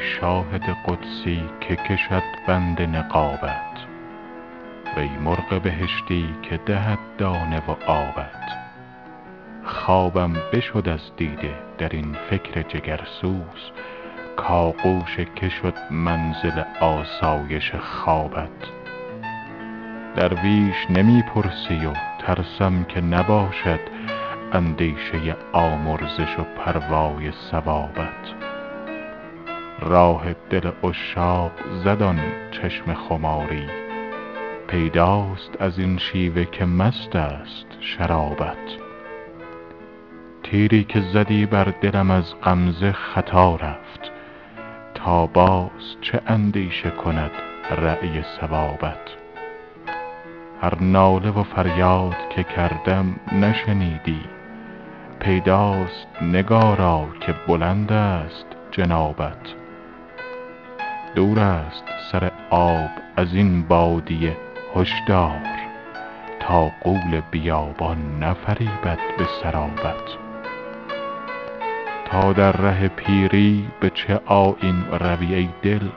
شاهد قدسی که کشد بند نقابت. وی مرغ بهشتی که دهد دانه و آبت. خوابم بشد از دیده در این فکر جگرسوز. کآغوش که شد منزل آسایش خوابت. درویش نمی پرسی و ترسم که نباشد اندیشه آمرزش و پروای ثوابت. راه دل عشاق زد آن چشم خماری. پیداست از این شیوه که مست است شرابت. تیری که زدی بر دلم از غمزه خطا رفت. تا باز چه اندیشه کند رای صوابت هر ناله و فریاد که کردم نشنیدی. پیداست نگارا که بلند است جنابت. دور است سر آب از این بادیه هشدار تا غول بیابان نفریبد به سرابت. تا در ره پیری به چه آیین روی ای دل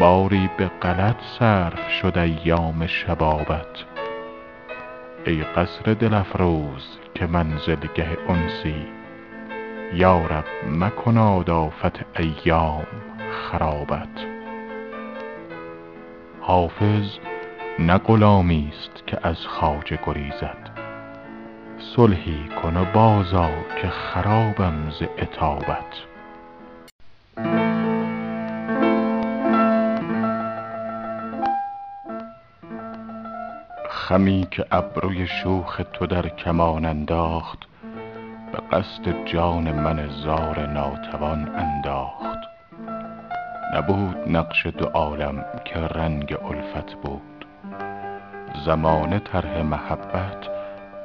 باری به غلط صرف شد ایام شبابت. ای قصر دل افروز که منزلگه انسی یا رب مکناد آفت ایام خرابت. حافظ نه غلامی ست که از خواجه گریزد. صلحی کن و بازآ که خرابم ز عتابت. خمی که ابروی شوخ تو در کمان انداخت به قصد جان من زار ناتوان انداخت. نبود نقش دو عالم که رنگ الفت بود. زمانه طرح محبت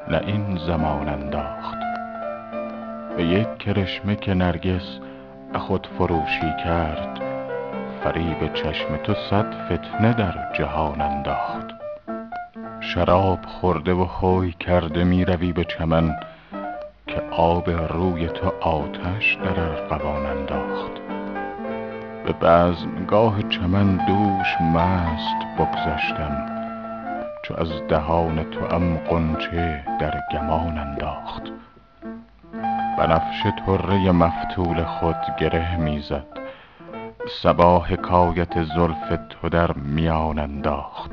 نه این زمان انداخت. به یک کرشمه که نرگس خود فروشی کرد فریب چشم تو صد فتنه در جهان انداخت. شراب خورده و هوی کرده می روی به چمن که آب روی تو آتش در ارغوان انداخت. به بزمگاه چمن دوش مست بگذشتم چو از دهان توام غنچه در گمان انداخت. بنفشه طره مفتول خود گره می زد صبا حکایت زلف تو در میان انداخت.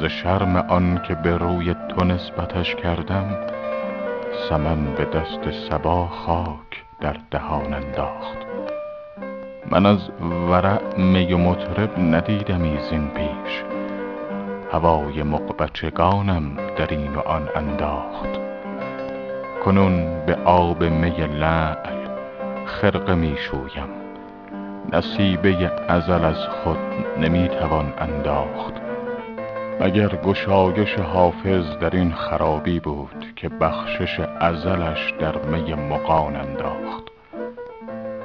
ز شرم آن که به روی تو نسبتش کردم سمن به دست صبا خاک در دهان انداخت. من از ورع می و مطرب ندیدمی زین پیش. هوای مغبچگانم در این و آن انداخت. کنون به آب می لعل خرقه می شویم. نصیبه ازل از خود نمی توان انداخت. مگر گشایش حافظ در این خرابی بود که بخشش ازلش در می مغان انداخت؟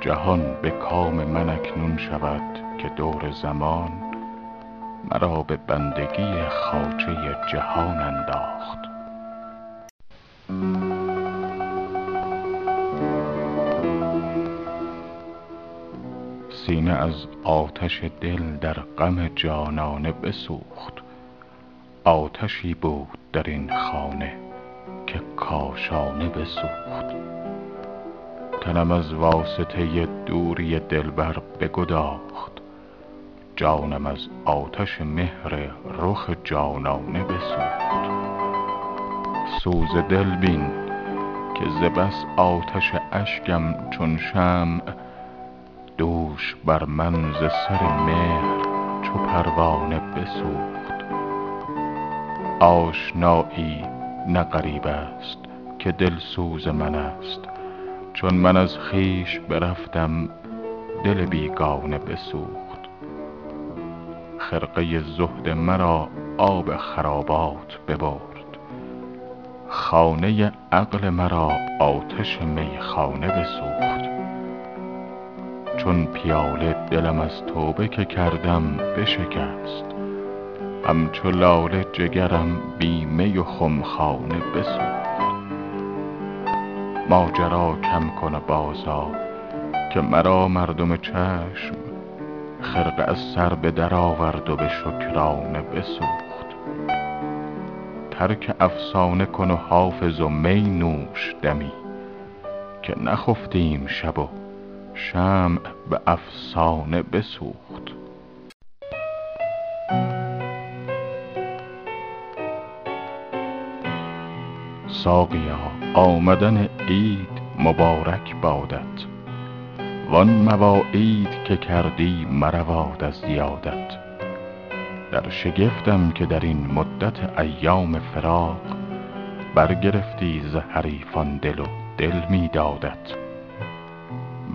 جهان به کام من اکنون شود که دور زمان مرا به بندگی خواجه جهان انداخت. سینه از آتش دل در غم جانانه بسوخت. آتشی بود در این خانه که کاشانه بسوخت. تنم از واسطه دوری دلبر بگداخت. جانم از آتش مهر رخ جانانه بسوخت. سوز دل بین که ز بس آتش اشکم چون شمع دوش بر من ز سر مهر چو پروانه بسوخت. آشنایی نه غریب است که دلسوز من است. چون من از خویش برفتم دل بیگانه بسوخت. خرقه زهد مرا آب خرابات ببرد. خانه عقل مرا آتش میخانه بسوخت. چون پیاله دلم از توبه که کردم بشکست همچو لاله جگرم بی می و خمخانه بسوخت. ماجرا کم کن و بازآ که مرا مردم چشم خرقه از سر به در آورد و به شکرانه بسوخت. ترک افسانه کن و حافظ و می نوش دمی که نخفتیم شب و شمع به افسانه بسوخت. ساقیا آمدن عید مبارک بادت. وان مواعید که کردی مرود از یادت در شگفتم که در این مدت ایام فراق برگرفتی ز حریفان دل و دل می دادت.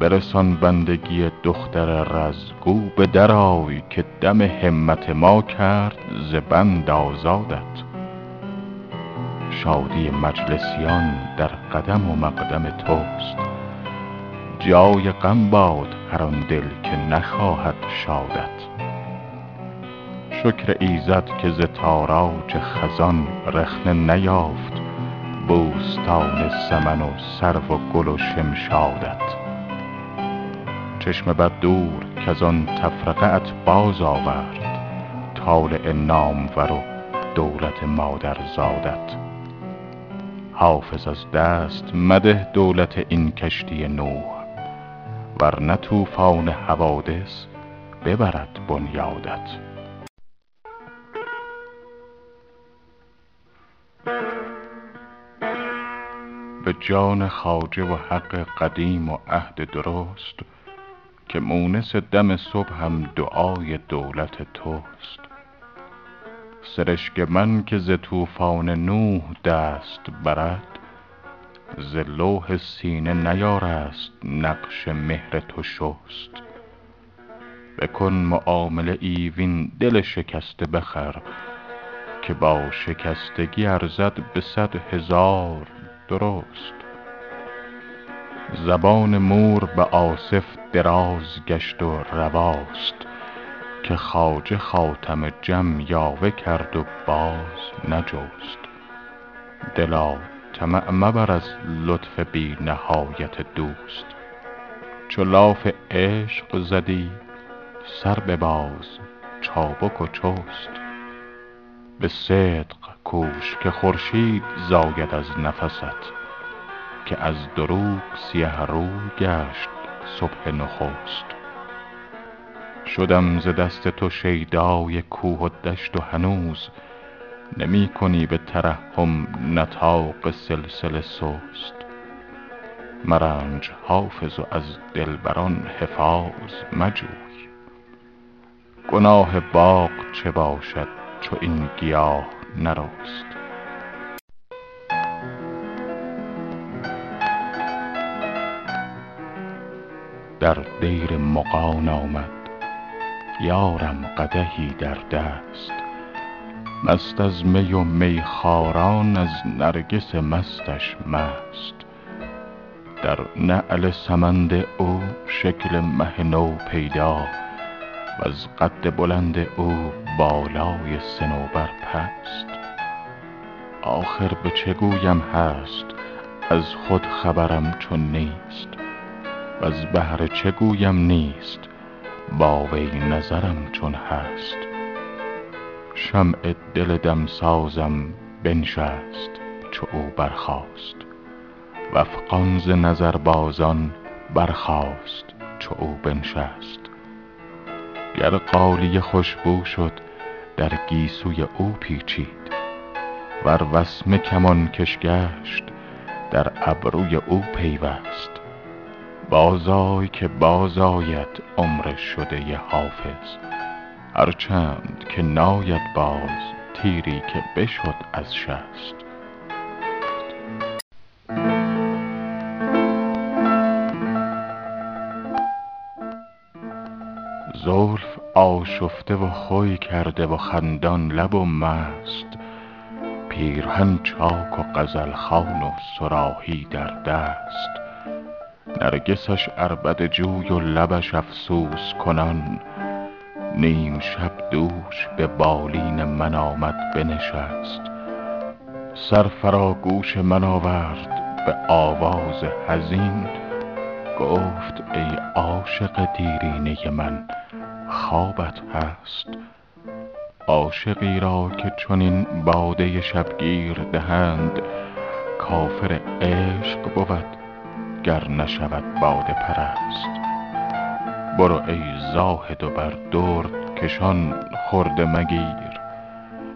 برسان بندگی دختر رز گو به در آی که دم همت ما کرد ز بند آزادت. شادی مجلسیان در قدم و مقدم توست. جای غم باد هر آن دل که نخواهد شادت. شکر ایزد که ز تاراج خزان رخنه نیافت. بوستان سمن و سرو و گل و شمشادت. چشم بد دور کز آن تفرقه ات باز آورد. طالع نامور و دولت مادرزادت. حافظ از دست مده دولت این کشتی نوح. ور نه طوفان حوادث ببرد بنیادت. به جان خواجه و حق قدیم و عهد درست که مونس دم صبحم دعای دولت توست. سرشک من که ز طوفان نوح دست برد ز لوح سینه نیارست نقش مهر تو شست. بکن معامله ای وین دل شکسته بخر که با شکستگی ارزد به صد هزار درست. زبان مور به آصف دراز گشت و رواست. که خواجه خاتم جم یاوه کرد و باز نجست. دلا طمع مبر از لطف بی نهایت دوست. چو لاف عشق زدی سر بباز چابک و چست. به صدق کوش که خورشید زاید از نفست که از دروغ سیه روی گشت صبح نخست. شدم ز دست تو شیدای کوه و دشت و هنوز. نمی کنی به ترحم نطاق سلسله سست. مرنج حافظ و از دلبران حفاظ مجوی. گناه باغ چه باشد چو این گیاه نرست؟ در دیر مغان آمد یارم قدحی در دست. مست از می و میخواران از نرگس مستش مست. در نعل سمند او شکل مه نو پیدا وز قد بلند او بالای صنوبر پست. آخر به چه گویم هست؟ از خود خبرم چون نیست. وز بهر چه گویم نیست؟ با وی نظرم چون هست. شمع دل دمسازم بنشست چو او برخاست. وافغان ز نظربازان برخاست چو او بنشست. گر غالیه خوش بو شد در گیسوی او پیچید. ور وسمه کمان کش گشت در ابروی او پیوست. باز آی که باز آید عمر شده حافظ. هر چند که ناید باز تیری که بشد از شست. زلف آشفته و خوی کرده و خندان لب و مست. پیرهن چاک و غزل خوان و صراحی در دست. نرگسش عربده جوی و لبش افسوس کنان. نیم شب دوش به بالین من آمد بنشست. سر فرا گوش من آورد به آواز حزین. گفت ای عاشق دیرینه من خوابت هست. عاشقی را که چنین باده شبگیر دهند کافر عشق بود گر نشود باده پرست. برو ای زاهد و بر درد کشان خرده مگیر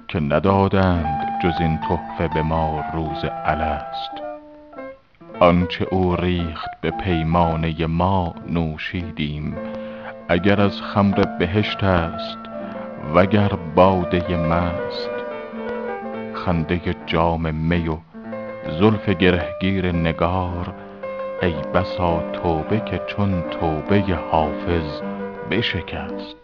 که ندادند جز این تحفه به ما روز الست. آنچه او ریخت به پیمانه ما نوشیدیم اگر از خمر بهشت است وگر باده مست. خنده جام می و زلف گرهگیر نگار ای بسا توبه که چون توبه حافظ بشکست.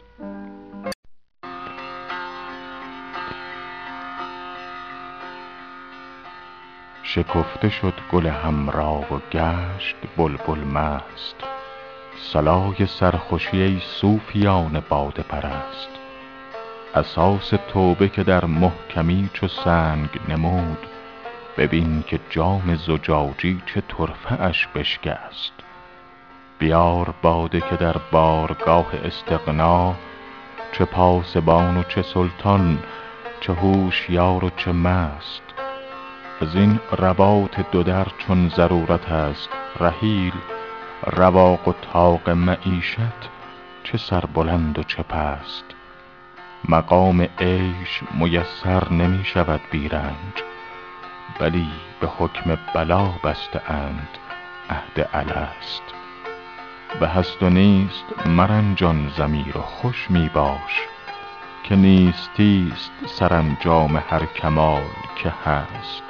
شکفته شد گل حمرا و گشت بلبل مست. صلای سرخوشی ای صوفیان باده پرست. اساس توبه که در محکمی چو سنگ نمود. ببین که جام زجاجی چه طرفه اش بشکست. بیار باده که در بارگاه استغنا چه پاسبان و چه سلطان چه هوشیار و چه مست. از این رباط دو در چون ضرورت است رحیل رواق و طاق معیشت چه سربلند و چه پست. مقام عیش میسر نمی شود بی بلی به حکم بلا بسته اند عهد الست. به هست و نیست مرنجان ضمیر و خوش می باش که نیستی ست سرانجام هر کمال که هست.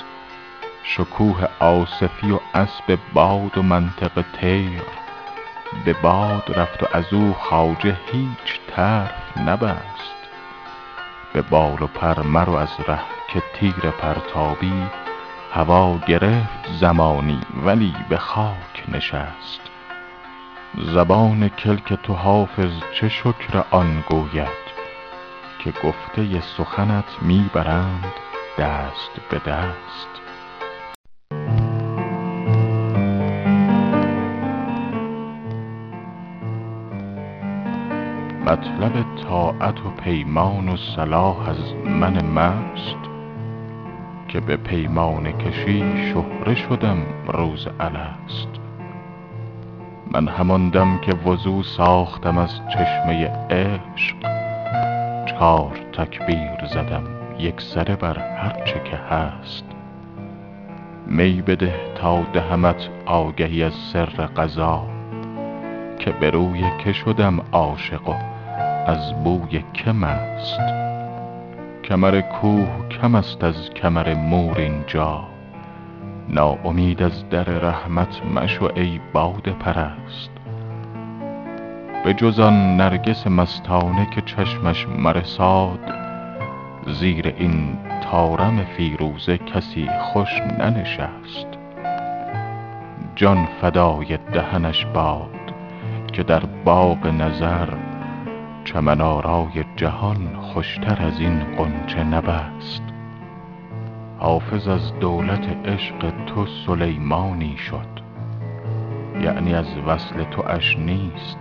شکوه آصفی و اسب باد و منطق طیر به باد رفت و از او خواجه هیچ طرف نبست. به بال و پر مرو از ره که تیر پرتابی هوا گرفت زمانی ولی به خاک نشست. زبان کلک تو حافظ چه شکر آن گوید که گفته سخنت می برند دست به دست. مطلب طاعت و پیمان و صلاح از من مست. که به پیمانه کشی شهره شدم روز الست. من همان دم که وضو ساختم از چشمه عشق چار تکبیر زدم یکسره بر هر چه که هست. می بده تا دهمت آگهی از سر قضا که به روی که شدم عاشق و از بوی که مست. کمر کوه کم است از کمر مور اینجا. ناامید از در رحمت مشو ای باده پرست. به جز آن نرگس مستانه که چشمش مرساد زیر این طارم فیروزه کسی خوش ننشست. جان فدای دهنش باد که در باغ نظر چمن آرای جهان خوشتر از این غنچه نبست. حافظ از دولت عشق تو سلیمانی شد. یعنی از وصل تواش نیست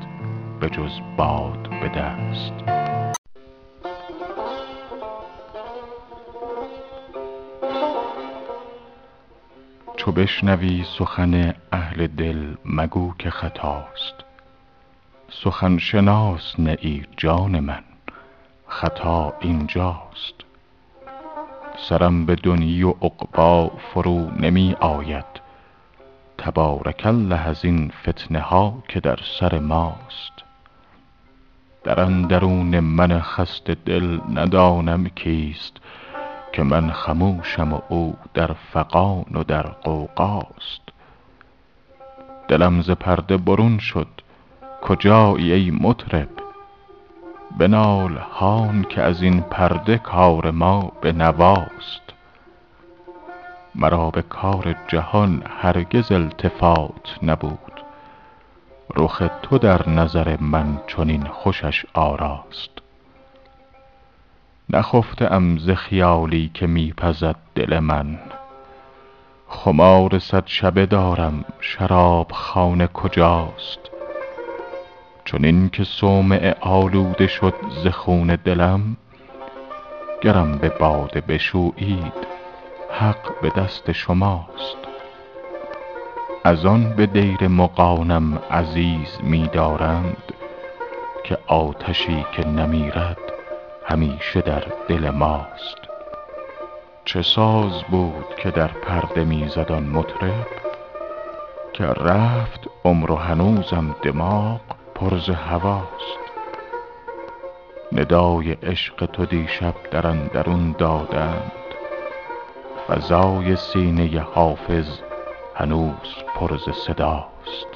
به جز باد به دست. چو بشنوی سخن اهل دل مگو که خطاست. سخن شناس نه ای جان من خطا اینجاست. سرم به دنیی و عقبی فرو نمی آید. تبارک الله از این فتنه ها که در سر ماست. در اندرون من خسته دل ندانم کیست که من خموشم و او در فغان و در غوغاست دلم ز پرده برون شد کجایی ای مطرب؟ بنال هان که از این پرده کار ما به نواست. مرا به کار جهان هرگز التفات نبود. رخ تو در نظر من چنین خوشش آراست. نخفته ام ز خیالی که می پزد دل من. خمار صد شبه دارم شراب خانه کجاست؟ چنین که صومعه آلوده شد ز خون دلم گرم به باده بشویید حق به دست شماست. از آن به دیر مغانم عزیز می دارند که آتشی که نمیرد همیشه در دل ماست. چه ساز بود که در پرده می زد آن مطرب که رفت عمر و هنوزم دماغ پر ز هواست. ندای عشق تو دیشب در اندرون دادند. فضای سینه حافظ هنوز پر ز صداست.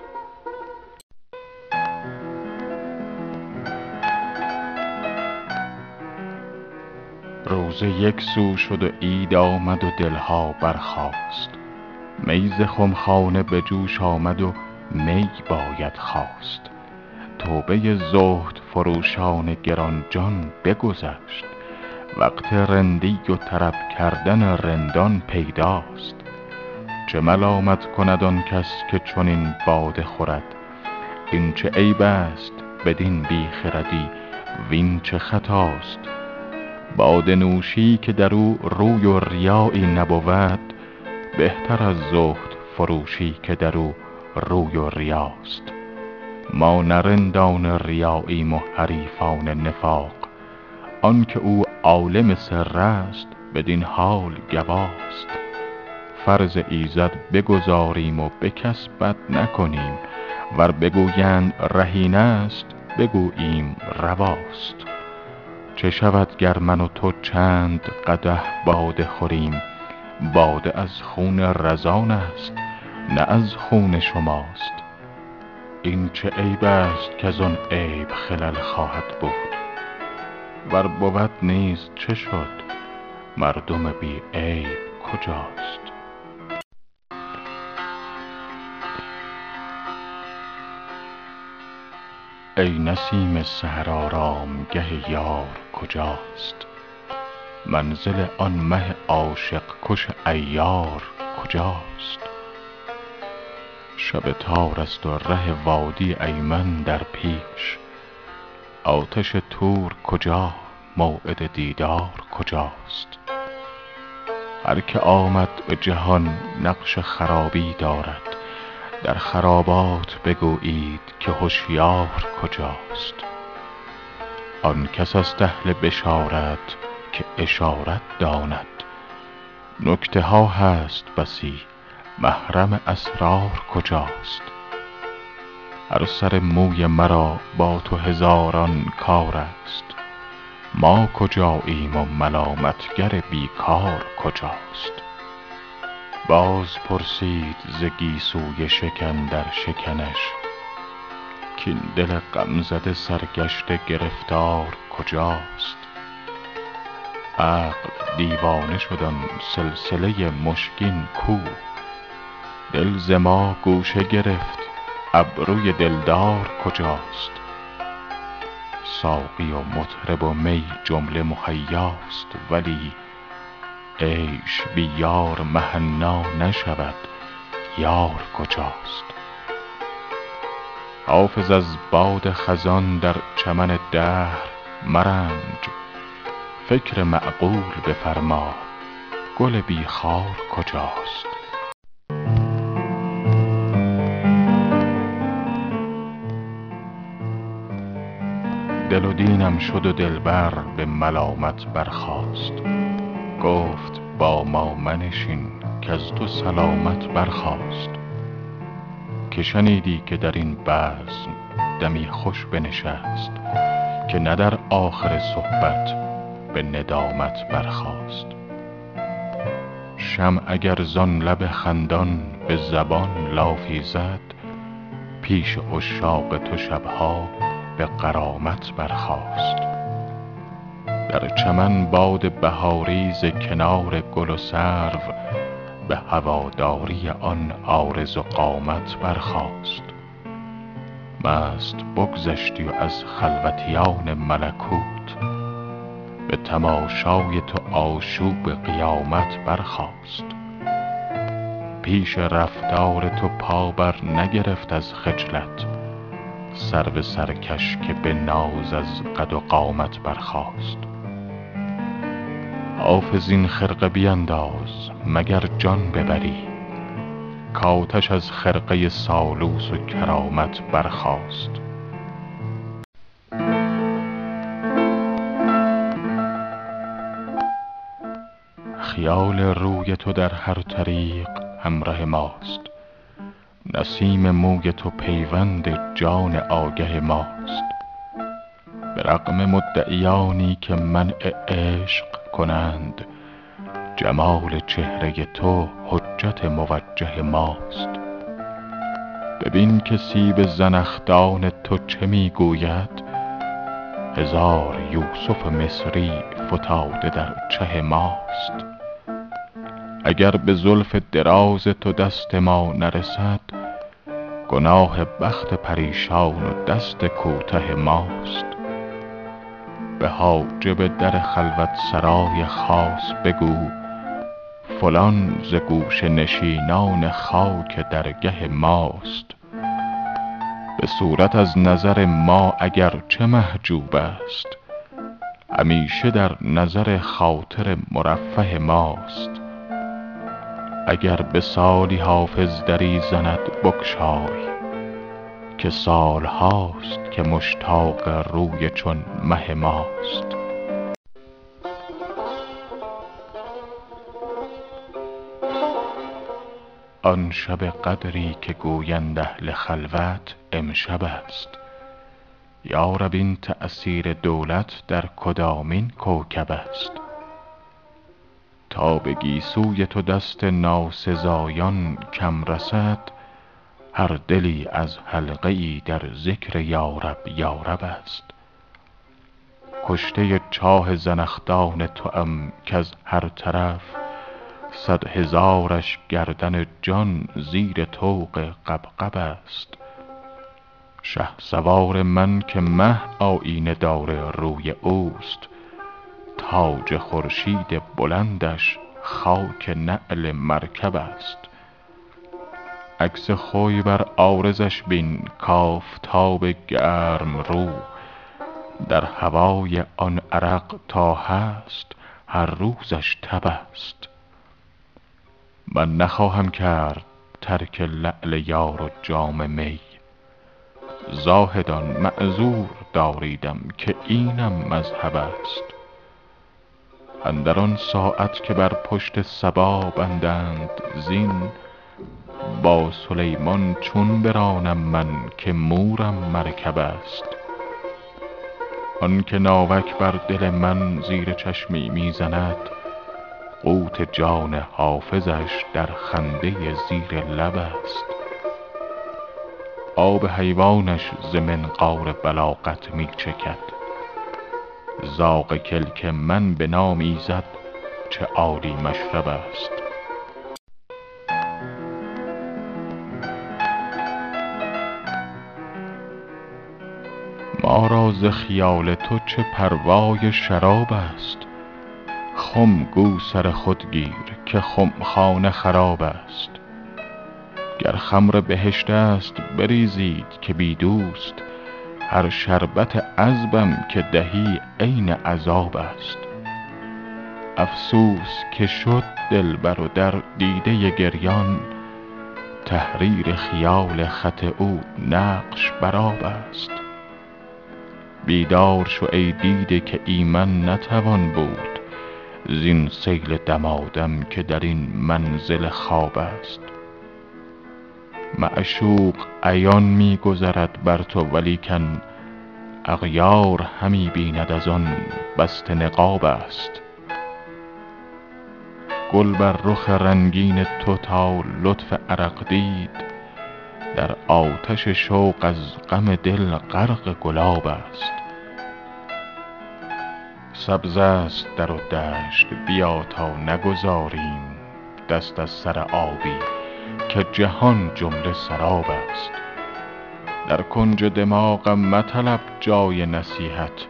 روزه یک سو شد و عید آمد و دل ها برخاست. می ز خمخانه به جوش آمد و می باید خواست. توبه زهد فروشان گران جان بگذشت. وقت رندی و طرب کردن رندان پیداست. چه ملامت کند آن کس که چنین باده خورد؟ این چه عیب است بدین بی خردی وین چه خطاست؟ باده نوشی که در او روی و ریایی نبود بهتر از زهد فروشی که در او روی و ریاست. ما نه رندان ریاییم و حریفان نفاق. آن که او عالم سر است بدین حال گواست. فرض ایزد بگزاریم و به کس بد نکنیم. ور بگویند رهین است بگوییم رواست. چه شود گر من و تو چند قدح باده خوریم؟ باده از خون رزان است نه از خون شماست. این چه عیب است کز آن عیب خلل خواهد بود؟ ور بود نیز چه شد؟ مردم بی عیب کجاست؟ ای نسیم سحرآرامگه یار کجاست؟ منزل آن مه عاشق کش عیار کجاست؟ شب تار است و ره وادی ایمن در پیش. آتش طور کجا؟ موعد دیدار کجاست؟ هر که آمد به جهان نقش خرابی دارد. در خرابات بگویید که هشیار کجاست. آن کس است اهل بشارت که اشارت داند. نکته ها هست بسی. محرم اسرار کجاست؟ هر سر موی مرا با تو هزاران کار است. ما کجاییم و ملامتگر بی کار کجاست؟ باز پرسید ز گیسوی شکن در شکنش کاین دل غمزده سرگشته گرفتار کجاست؟ عقل دیوانه شد آن سلسله مشکین کو دل ز ما گوشه گرفت. ابروی دلدار کجاست؟ ساقی و مطرب و می جمله مهیاست ولی عیش بی یار مهنا نشود. یار کجاست؟ حافظ از باد خزان در چمن دهر مرنج. فکر معقول بفرما گل بی خار کجاست؟ دل و دینم شد و دلبر به ملامت برخاست. گفت با ما منشین کز تو سلامت برخاست. که شنیدی که در این بزم دمی خوش بنشست که نه در آخر صحبت به ندامت برخاست. شمع اگر زان لب خندان به زبان لافی زد پیش عشاق تو شب ها به غرامت برخاست. در چمن باد بهاری ز کنار گل و سرو به هواداری آن عارض و قامت برخاست. مست بگذشتی و از خلوتیان ملکوت به تماشای تو آشوب قیامت برخاست. پیش رفتار تو پا بر نگرفت از خجلت. سرو سرکش که به ناز از قد و قامت برخاست. حافظ این خرقه بینداز مگر جان ببری؟ کآتش از خرقه سالوس و کرامت برخاست. خیال روی تو در هر طریق همره ماست. نسیم موی تو پیوند جان آگه ماست. به رغم مدعیانی که منع عشق کنند جمال چهره تو حجت موجه ماست. ببین که سیب زنخدان تو چه می گوید هزار یوسف مصری فتاده در چه ماست. اگر به زلف دراز تو دست ما نرسد گناه بخت پریشان و دست کوته ماست. به حاجب در خلوت سرای خاص بگو فلان ز گوشه نشینان خاک درگه ماست. به صورت از نظر ما اگر چه محجوب است همیشه در نظر خاطر مرفه ماست. اگر به سالی حافظ دری زند بگشای که سال هاست که مشتاق روی چون مه ماست. آن شب قدری که گویند اهل خلوت امشب است. یا رب این تأثیر دولت در کدامین کوکب است؟ تا به گیسوی تو دست ناسزایان کم رسد هر دلی از حلقه ای در ذکر یا رب یا رب است. کشته چاه زنخدان توام کز هر طرف صد هزارش گردن جان زیر طوق غبغب است. شهسوار من که مه آیینه دار روی اوست تاج خورشید بلندش خاک نعل مرکب است. عکس خوی بر عارضش بین کآفتاب گرم رو. در هوای آن عرق تا هست هر روزش تب است. من نخواهم کرد ترک لعل یار و جام می. زاهدان معذور داریدم که اینم مذهب است. اندر آن ساعت که بر پشت صبا بندند زین با سلیمان چون برانم من که مورم مرکب است. آن که ناوک بر دل من زیر چشمی می زند قوت جان حافظش در خنده زیر لب است. آب حیوانش ز منقار بلاغت می چکد زاغ کلک من به نام ایزد چه عالی مشرب است. ما را ز خیال تو چه پروای شراب است؟ خم گو سر خود گیر که خمخانه خراب است. گر خمر بهشت است بریزید که بی دوست. هر شربت عذبم که دهی عین عذاب است. افسوس که شد دلبر و در دیده گریان تحریر خیال خط او نقش بر آب است. بیدار شو ای دیده که ایمن نتوان بود زین سیل دمادم که در این منزل خواب است. معشوق عیان می گذرد بر تو ولیکن اغیار همی بیند از آن. بسته نقاب است. گل بر رخ رنگین تو تا لطف عرق دید. در آتش شوق از غم دل غرق گلاب است. سبز است در و دشت بیا تا نگذاریم. دست از سر آبی که جهان جمله سراب است. در کنج دماغم مطلب جای نصیحت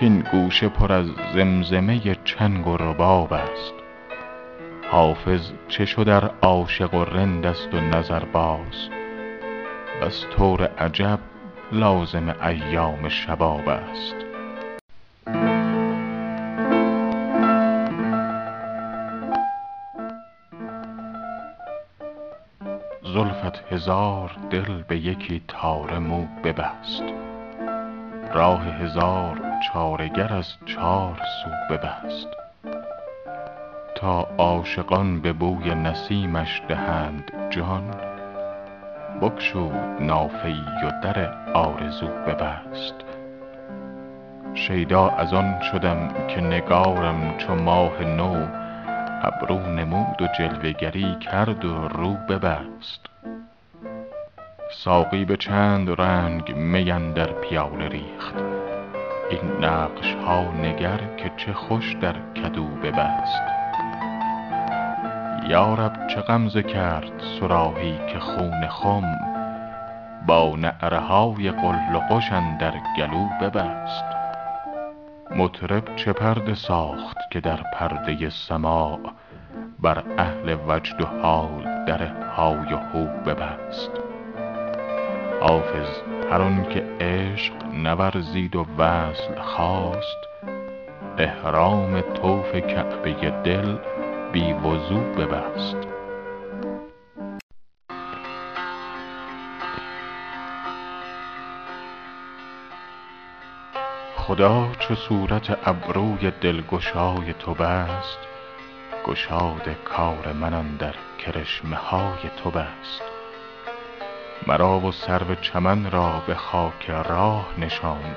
کاین گوشه پر از زمزمه چنگ و رباب است. حافظ چه شد ار عاشق و رند است و نظرباز بس طور عجب لازم ایام شباب است. زلفت هزار دل به یکی تار مو ببست. راه هزار چاره گر از چار سو ببست. تا عاشقان به بوی نسیمش دهند جان بگشود نافه ای و در آرزو ببست. شیدا از آن شدم که نگارم چو ماه نو ابرو نمود و جلوه گری کرد و رو ببست ساقی به چند رنگ می اندر پیاله ریخت. این نقش ها نگر که چه خوش در کدو ببست یا رب چه غمزه کرد صراحی که خون خم با نعره های قلقش اندر گلو ببست مطرب چه پرده ساخت که در پرده سماع بر اهل وجد و حال در های و هو ببست. حافظ هر آن که عشق نورزید و وصل خواست احرام طوف کعبه دل بی وضو ببست. خدا چو صورت ابروی دلگشای تو بست گشاد کار من اندر کرشمه های تو بست. مرا و سرو چمن را به خاک راه نشاند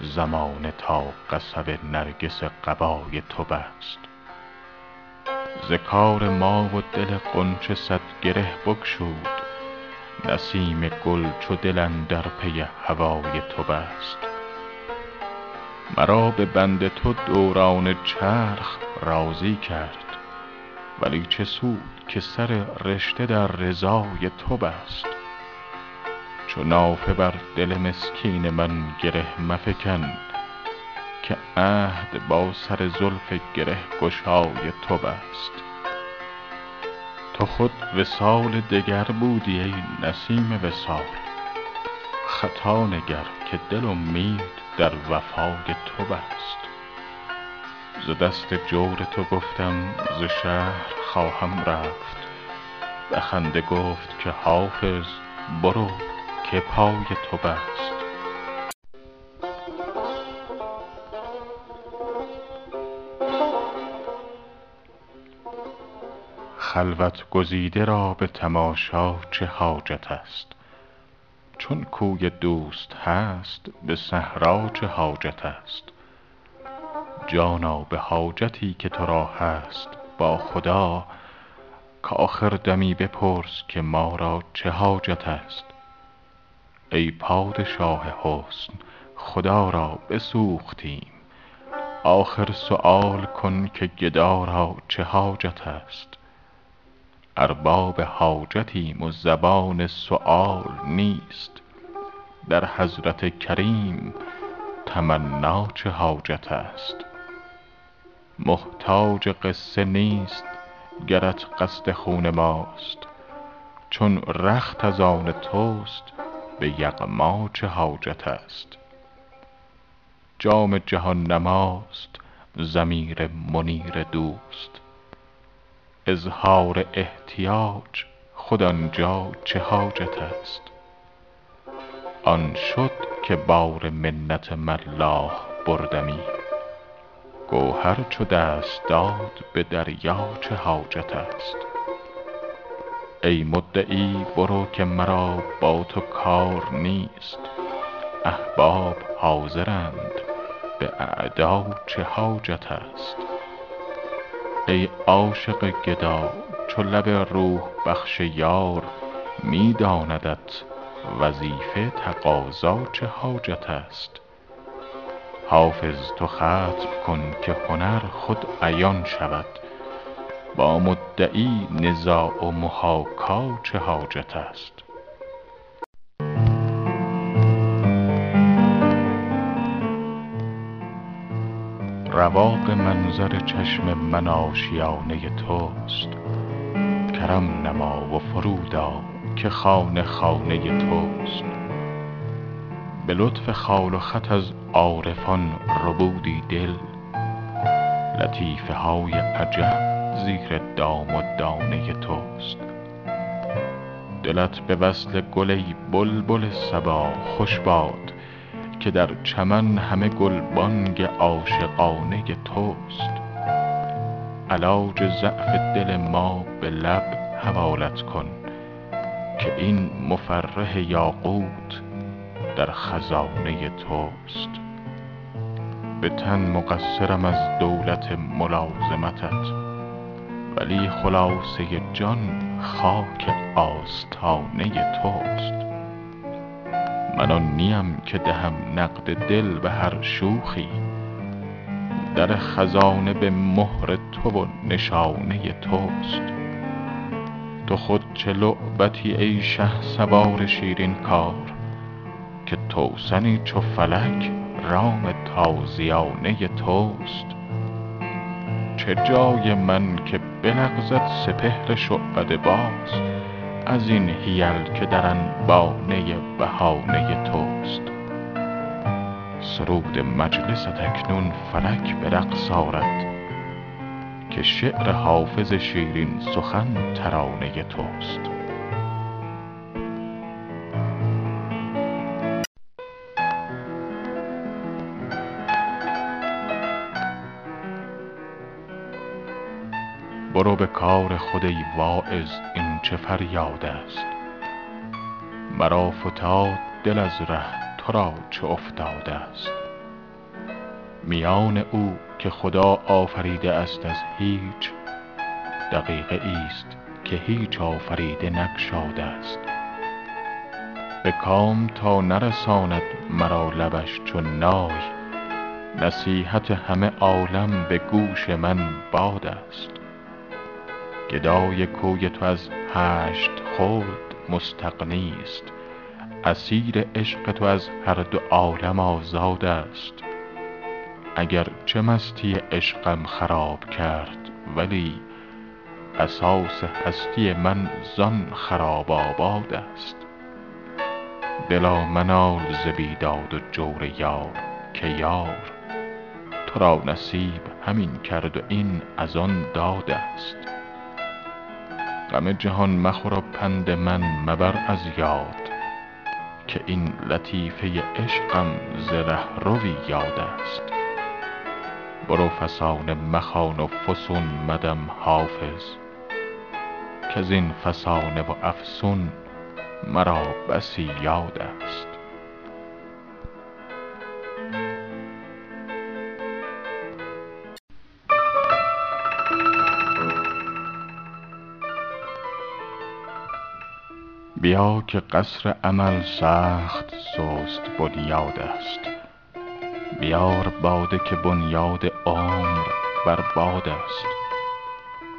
زمانه تا قصب نرگس قبای تو بست. ز کار ما و دل غنچه صد گره بگشود نسیم گل چو دل اندر پی هوای تو بست. مرا به بند تو دوران چرخ راضی کرد. ولی چه سود که سر رشته در رضای تو بست. چو نافه بر دل مسکین من گره مفکن که عهد با سر زلف گره گشای تو بست. تو خود وصال دگر بودی ای نسیم وصال. خطا نگر که دل امید در وفای تو بست. ز دست جور تو گفتم ز شهر خواهم رفت. به خنده گفت که حافظ برو که پای تو بست. خلوت گزیده را به تماشا چه حاجت است؟ چون کوی دوست هست به صحرا چه حاجت است؟ جانا به حاجتی که تو را هست با خدا. کآخر دمی بپرس که ما را چه حاجت است؟ ای پادشاه حسن خدا را بسوختیم. آخر سؤال کن که گدا را چه حاجت است؟ ارباب حاجتیم و زبان سؤال نیست. در حضرت کریم تمنا چه حاجت است؟ محتاج قصه نیست گرت قصد خون ماست. چون رخت از آن توست به یغما چه حاجت است؟ جام جهان نماست ضمیر منیر دوست. اظهار احتیاج خود آن جا چه حاجت است؟ آن شد که بار منت ملاح بردمی. گوهر چو دست داد به دریا چه حاجت است؟ ای مدعی برو که مرا با تو کار نیست. احباب حاضرند به اعدا چه حاجت است؟ ای عاشق گدا چو لب روح بخش یار می داندت وظیفه تقاضا چه حاجت است؟ حافظ تو ختم کن که هنر خود عیان شود. با مدعی نزاع و محاکا چه حاجت است؟ رواق منظر چشم من آشیانه توست. کرم نما و فرود آ که خانه خانه توست. به لطف خال و خط از عارفان ربودی دل. لطیفه های عجب زیر دام و دانه توست. دلت به وصل گل ای بلبل صبا خوش باد. که در چمن همه گلبانگ عاشقانه توست. علاج ضعف دل ما به لب حوالت کن که این مفرح یاقوت در خزانه توست. به تن مقصرم از دولت ملازمتت ولی خلاصه جان خاک آستانه توست. من آن نیم که دهم نقد دل به هر شوخی. در خزانه به مهر تو و نشانه توست. تو خود چه لعبتی ای شهسوار شیرین کار که توسنی چو فلک رام تازیانه توست. چه جای من که بلغزد سپهر شعبده باز از این حیل که در انبانه بهانه توست. سرود مجلست اکنون فلک به رقص آرد که شعر حافظ شیرین سخن ترانه توست. برو به کار خود ای واعظ این چه فریاد است؟ مرا فتاد دل از ره تو را چه افتاده است؟ میان او که خدا آفریده است از هیچ دقیقه ایست که هیچ آفریده نگشاده است. به کام تا نرساند مرا لبش چو نای نصیحت همه عالم به گوش من باد است. گدای کوی تو از هشت خلد مستغنی است اسیر عشق تو از هر دو عالم آزاد است. اگر چه مستی عشقم خراب کرد ولی اساس هستی من زان خراب آباد است. دلا منال ز بیداد و جور یار که یار تو را نصیب همین کرد و این از آن داد است. غم جهان مخور و پند من مبر از یاد که این لطیفه عشقم ز رهروی یاد است. برو فسانه مخوان و فسون مدم حافظ کز این فسانه و افسون مرا بسی یاد است. بیا که قصر امل سخت سست بنیاد است. بیار باده که بنیاد عمر بر باد است.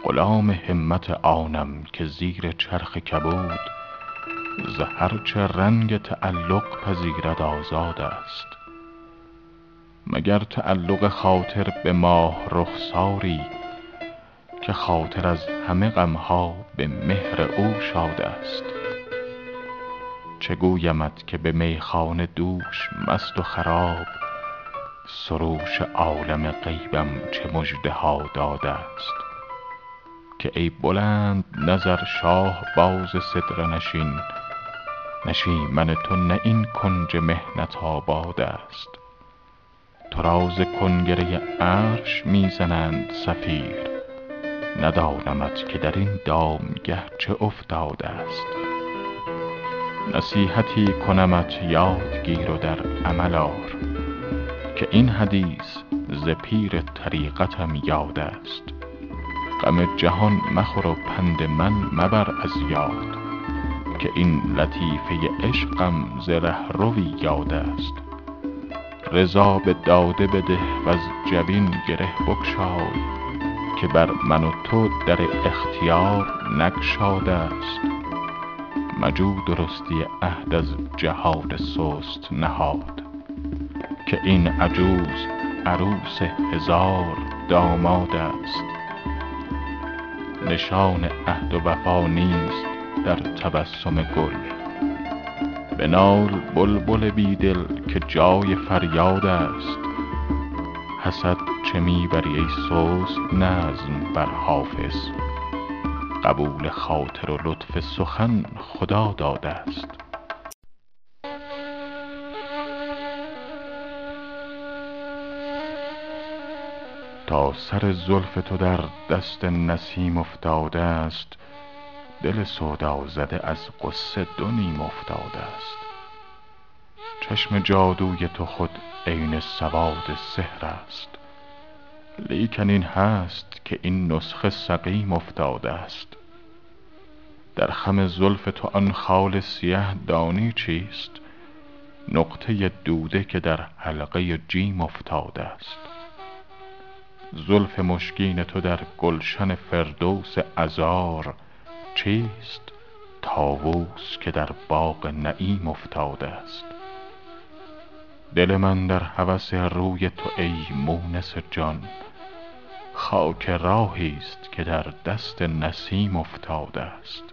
غلام همت آنم که زیر چرخ کبود ز هر چه رنگ تعلق پذیرد آزاد است. مگر تعلق خاطر به ماه رخساری که خاطر از همه غم ها به مهر او شاد است. چه گویمت که به میخانه دوش مست و خراب؟ سروش عالم غیبم چه مژده ها داده است؟ که ای بلند نظر شاه باز سدره نشین نشیمن تو نه این کنج محنت آباد است. تو را کنگره عرش می زنند صفیر ندانمت که در این دامگه چه افتاده است. نصیحتی کنمت یاد گیر و در عمل آر که این حدیث ز پیر طریقتم یاد است. غم جهان مخور و پند من مبر از یاد که این لطیفه عشقم ز رهروی یاد است. رضا به داده بده وز جبین گره بگشای که بر من و تو در اختیار نگشاده است. مجو درستی عهد از جهاد سست نهاد که این عجوز عروس هزار داماد است. نشان عهد و وفا نیست در تبسم گل. بنال بلبل بی دل که جای فریاد است. حسد چه می بری ای سست نظم بر حافظ؟ قبول خاطر و لطف سخن خدا داده است. تا سر زلف تو در دست نسیم افتاده است دل سودازده از غصه دو نیم افتاده است. چشم جادوی تو خود عین سواد سحر است. لیکن این هست که این نسخه سقیم افتاده است. در خم زلف تو آن خال سیه دانی چیست؟ نقطه دوده که در حلقه جیم افتاده است. زلف مشکین تو در گلشن فردوس عذار چیست؟ طاووس که در باغ نعیم افتاده است. دل من در هوس روی تو ای مونس جان خاک راهی است که در دست نسیم افتاده است.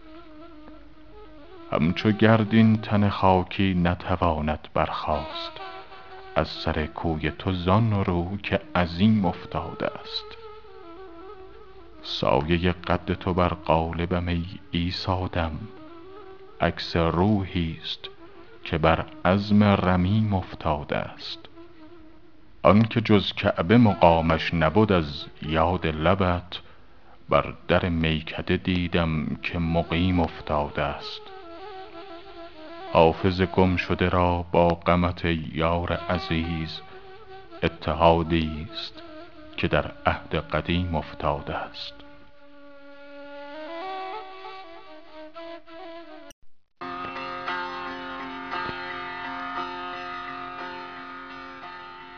همچو گرد این تن خاکی نتواند برخاست. از سر کوی تو زان رو که عظیم افتاده است. سایه قد تو بر قالبم ای عیسی دم عکس روحی است که بر عظم رمیم افتاده است. آن که جز کعبه مقامش نبد از یاد لبت بر در میکده دیدم که مقیم افتاده است. حافظ گمشده را با غمت یار عزیز اتحادی است که در عهد قدیم افتاده است.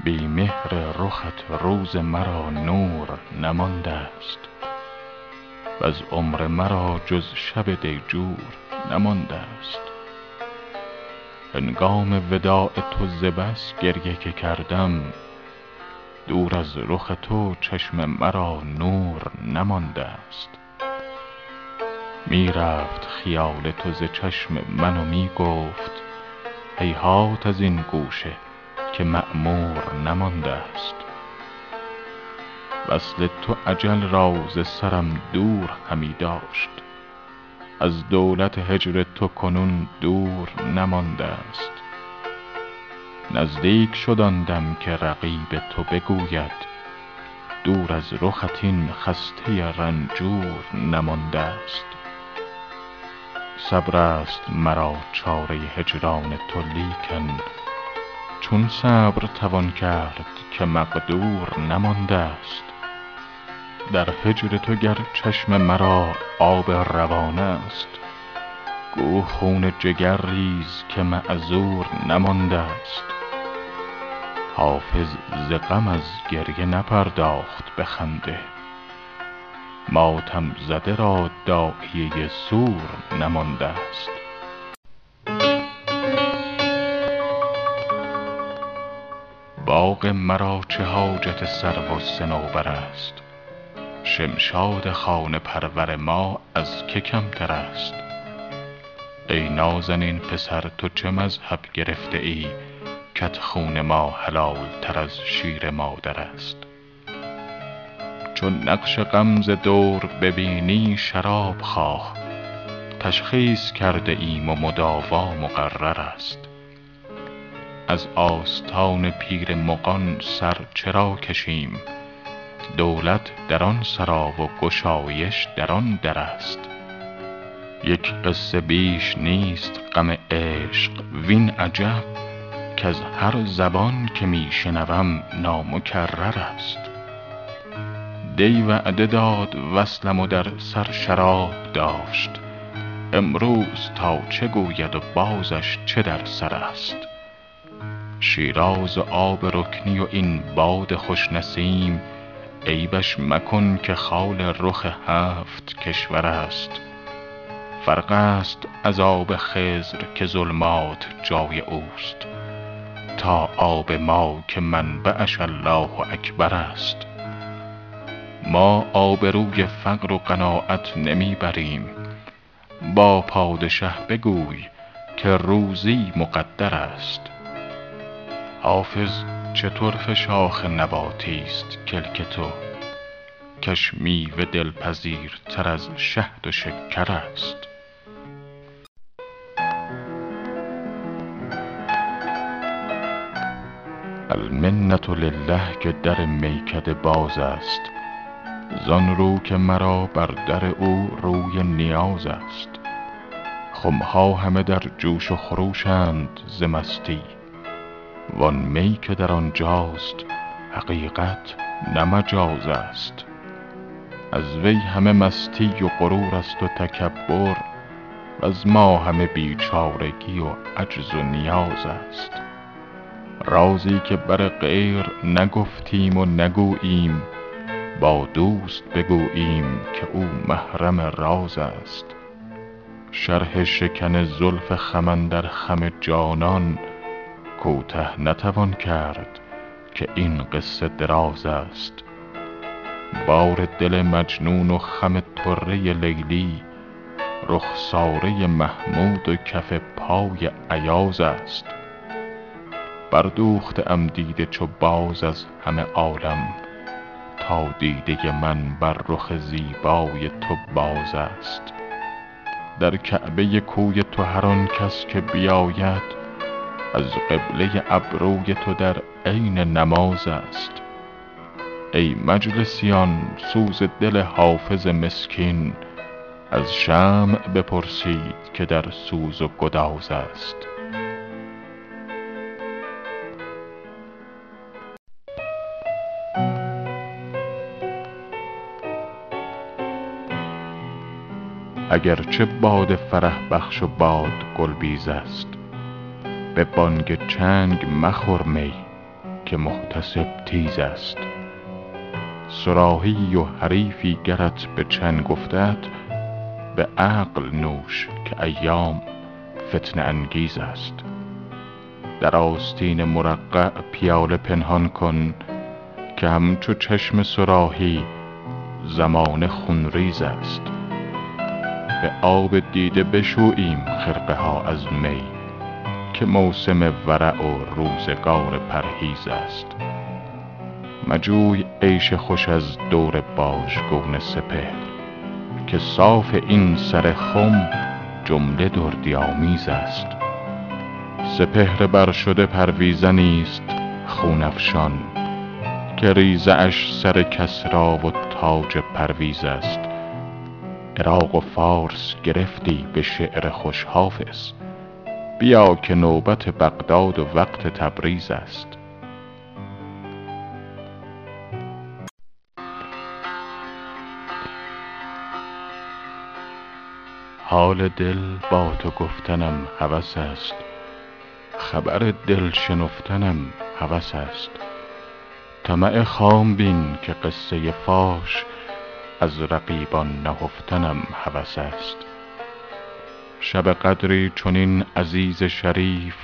بی مهر رخت روز مرا نور نمانده است. وز عمر مرا جز شب دیجور نمانده است. هنگام وداع تو ز بس گریه که کردم دور از رخ تو چشم مرا نور نمانده است. می رفت خیال تو ز چشم من و می گفت هیهات از این گوشه که معمور نمانده است. وصل تو اجل را ز سرم دور همی داشت. از دولت هجر تو کنون دور نمانده است. نزدیک شد دم که رقیب تو بگوید دور از رخت این خسته رنجور نمانده است. صبر است مرا چاره هجران تو لیکن چون صبر توان کرد که مقدور نمانده است. در هجر تو گر چشم مرا آب روان است گو خون جگر ریز که معذور نمانده است. حافظ ز غم از گریه نپرداخت به خنده ماتم زده را داعیه سور نمانده است. باغ مرا چه حاجت سرو و صنوبر است؟ شمشاد خانه پرور ما از که کمتر است؟ ای نازنین پسر تو چه مذهب گرفته ای؟ کت خون ما حلال تر از شیر مادر است. چون نقش غم ز دور ببینی شراب خواه. تشخیص کرده ایم و مداوا مقرر است. از آستان پیر مغان سر چرا کشیم؟ دولت در آن سرا و گشایش در آن در است. یک قصه بیش نیست غم عشق وین عجب کز هر زبان که می شنوم نامکرر است. دی وعده داد وصلم و در سر شراب داشت. امروز تا چه گوید و بازش چه در سر است؟ شیراز و آب رکنی و این باد خوش نسیم عیبش مکن که خال رخ هفت کشور است. فرق است از آب خضر که ظلمات جای اوست. تا آب ما که منبعش الله اکبر است. ما آبروی فقر و قناعت نمی بریم. با پادشه بگوی که روزی مقدر است. حافظ چه طرفه شاخ نباتی است کلک تو؟ کش میوه دلپذیرتر از شهد و شکر است. المنة لله که در میکده باز است. زان رو که مرا بر در او روی نیاز است. خم ها همه در جوش و خروشند ز مستی. وان می که در آنجاست حقیقت نه مجاز است. از وی همه مستی و غرور است و تکبر وز ما همه بیچارگی و عجز و نیاز است. رازی که بر غیر نگفتیم و نگوییم با دوست بگوییم که او محرم راز است. شرح شکن زلف خم اندر خم جانان کوته نتوان کرد که این قصه دراز است. بار دل مجنون و خم طره لیلی رخساره محمود و کف پای ایاز است. بردوخته ام دیده چو باز از همه عالم تا دیده من بر رخ زیبای تو باز است. در کعبه کوی تو هر آن کس که بیاید از قبله ابروی تو در عین نماز است. ای مجلسیان سوز دل حافظ مسکین از شمع بپرسید که در سوز و گداز است. اگر چه باد فرح بخش و باد گلبیز است. به بانگ چنگ مخور می که محتسب تیز است. صراحی و حریفی گرت به چنگ افتد به عقل نوش که ایام فتنه انگیز است. در آستین مرقع پیاله پنهان کن که همچو چشم صراحی زمانه خونریز است. به آب دیده بشوییم خرقه ها از می. که موسم ورع و روزگار پرهیز است. مجوی عیش خوش از دور باژگون سپهر که صاف این سر خم جمله دردی آمیز است. سپهر برشده پرویزنی است خون افشان که ریزه اش سر کسری و تاج پرویز است. عراق و فارس گرفتی به شعر خوش حافظ بیا که نوبت بغداد و وقت تبریز است. حال دل با تو گفتنم هوس است. خبر دل شنفتنم هوس است. طمع خام بین که قصه فاش از رقیبان نهفتنم هوس است. شب قدری چنین عزیز شریف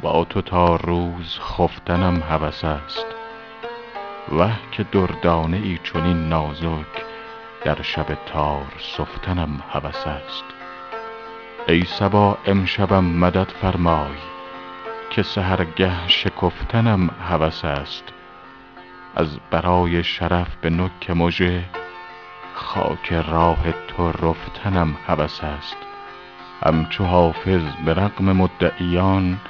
با تو تا روز خفتنم هوس است. وه که دردانه ای چنین نازک در شب تار سفتنم هوس است. ای صبا امشبم مدد فرمای که سحرگه شکفتنم هوس است. از برای شرف به نوک مژه خاک راه تو رفتنم هوس است. همچو حافظ به رغم مدعیان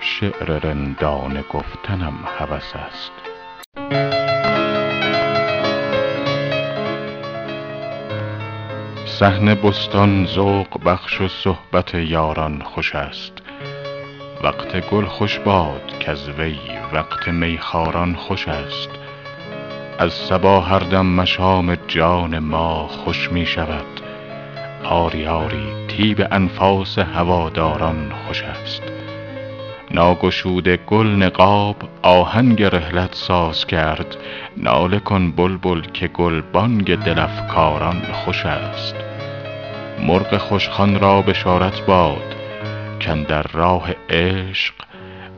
شعر رندانه گفتنم هوس است. صحن بستان ذوق بخش و صحبت یاران خوش است. وقت گل خوش باد کز وی وقت میخواران خوش است. از صبا هر دم مشام جان ما خوش می شود. آری آری طیب انفاس هواداران خوش است. ناگشوده گل نقاب آهنگ رحلت ساز کرد. ناله کن بلبل که گلبانگ دل افکاران خوش است. مرغ خوش خوان را بشارت باد. کاندر راه عشق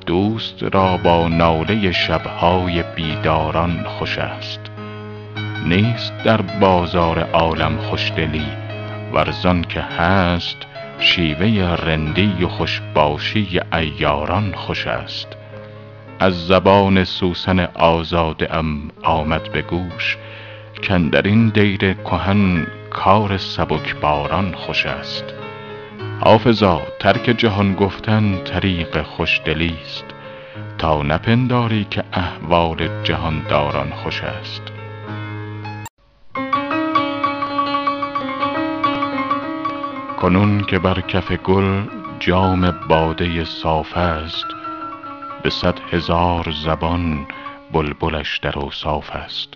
دوست را با ناله شبهای بیداران خوش است. نیست در بازار عالم خوشدلی ور زان که هست شیوه رندی و خوشباشی عیاران خوش است. از زبان سوسن آزاده ام آمد به گوش کاندرین دیر کهن کار سبکباران خوش است. حافظا ترک جهان گفتن طریق خوشدلی است تا نپنداری که احوال جهانداران خوش است. کنون که بر کف گل جام باده صاف است به صد هزار زبان بلبلش در اوصاف است.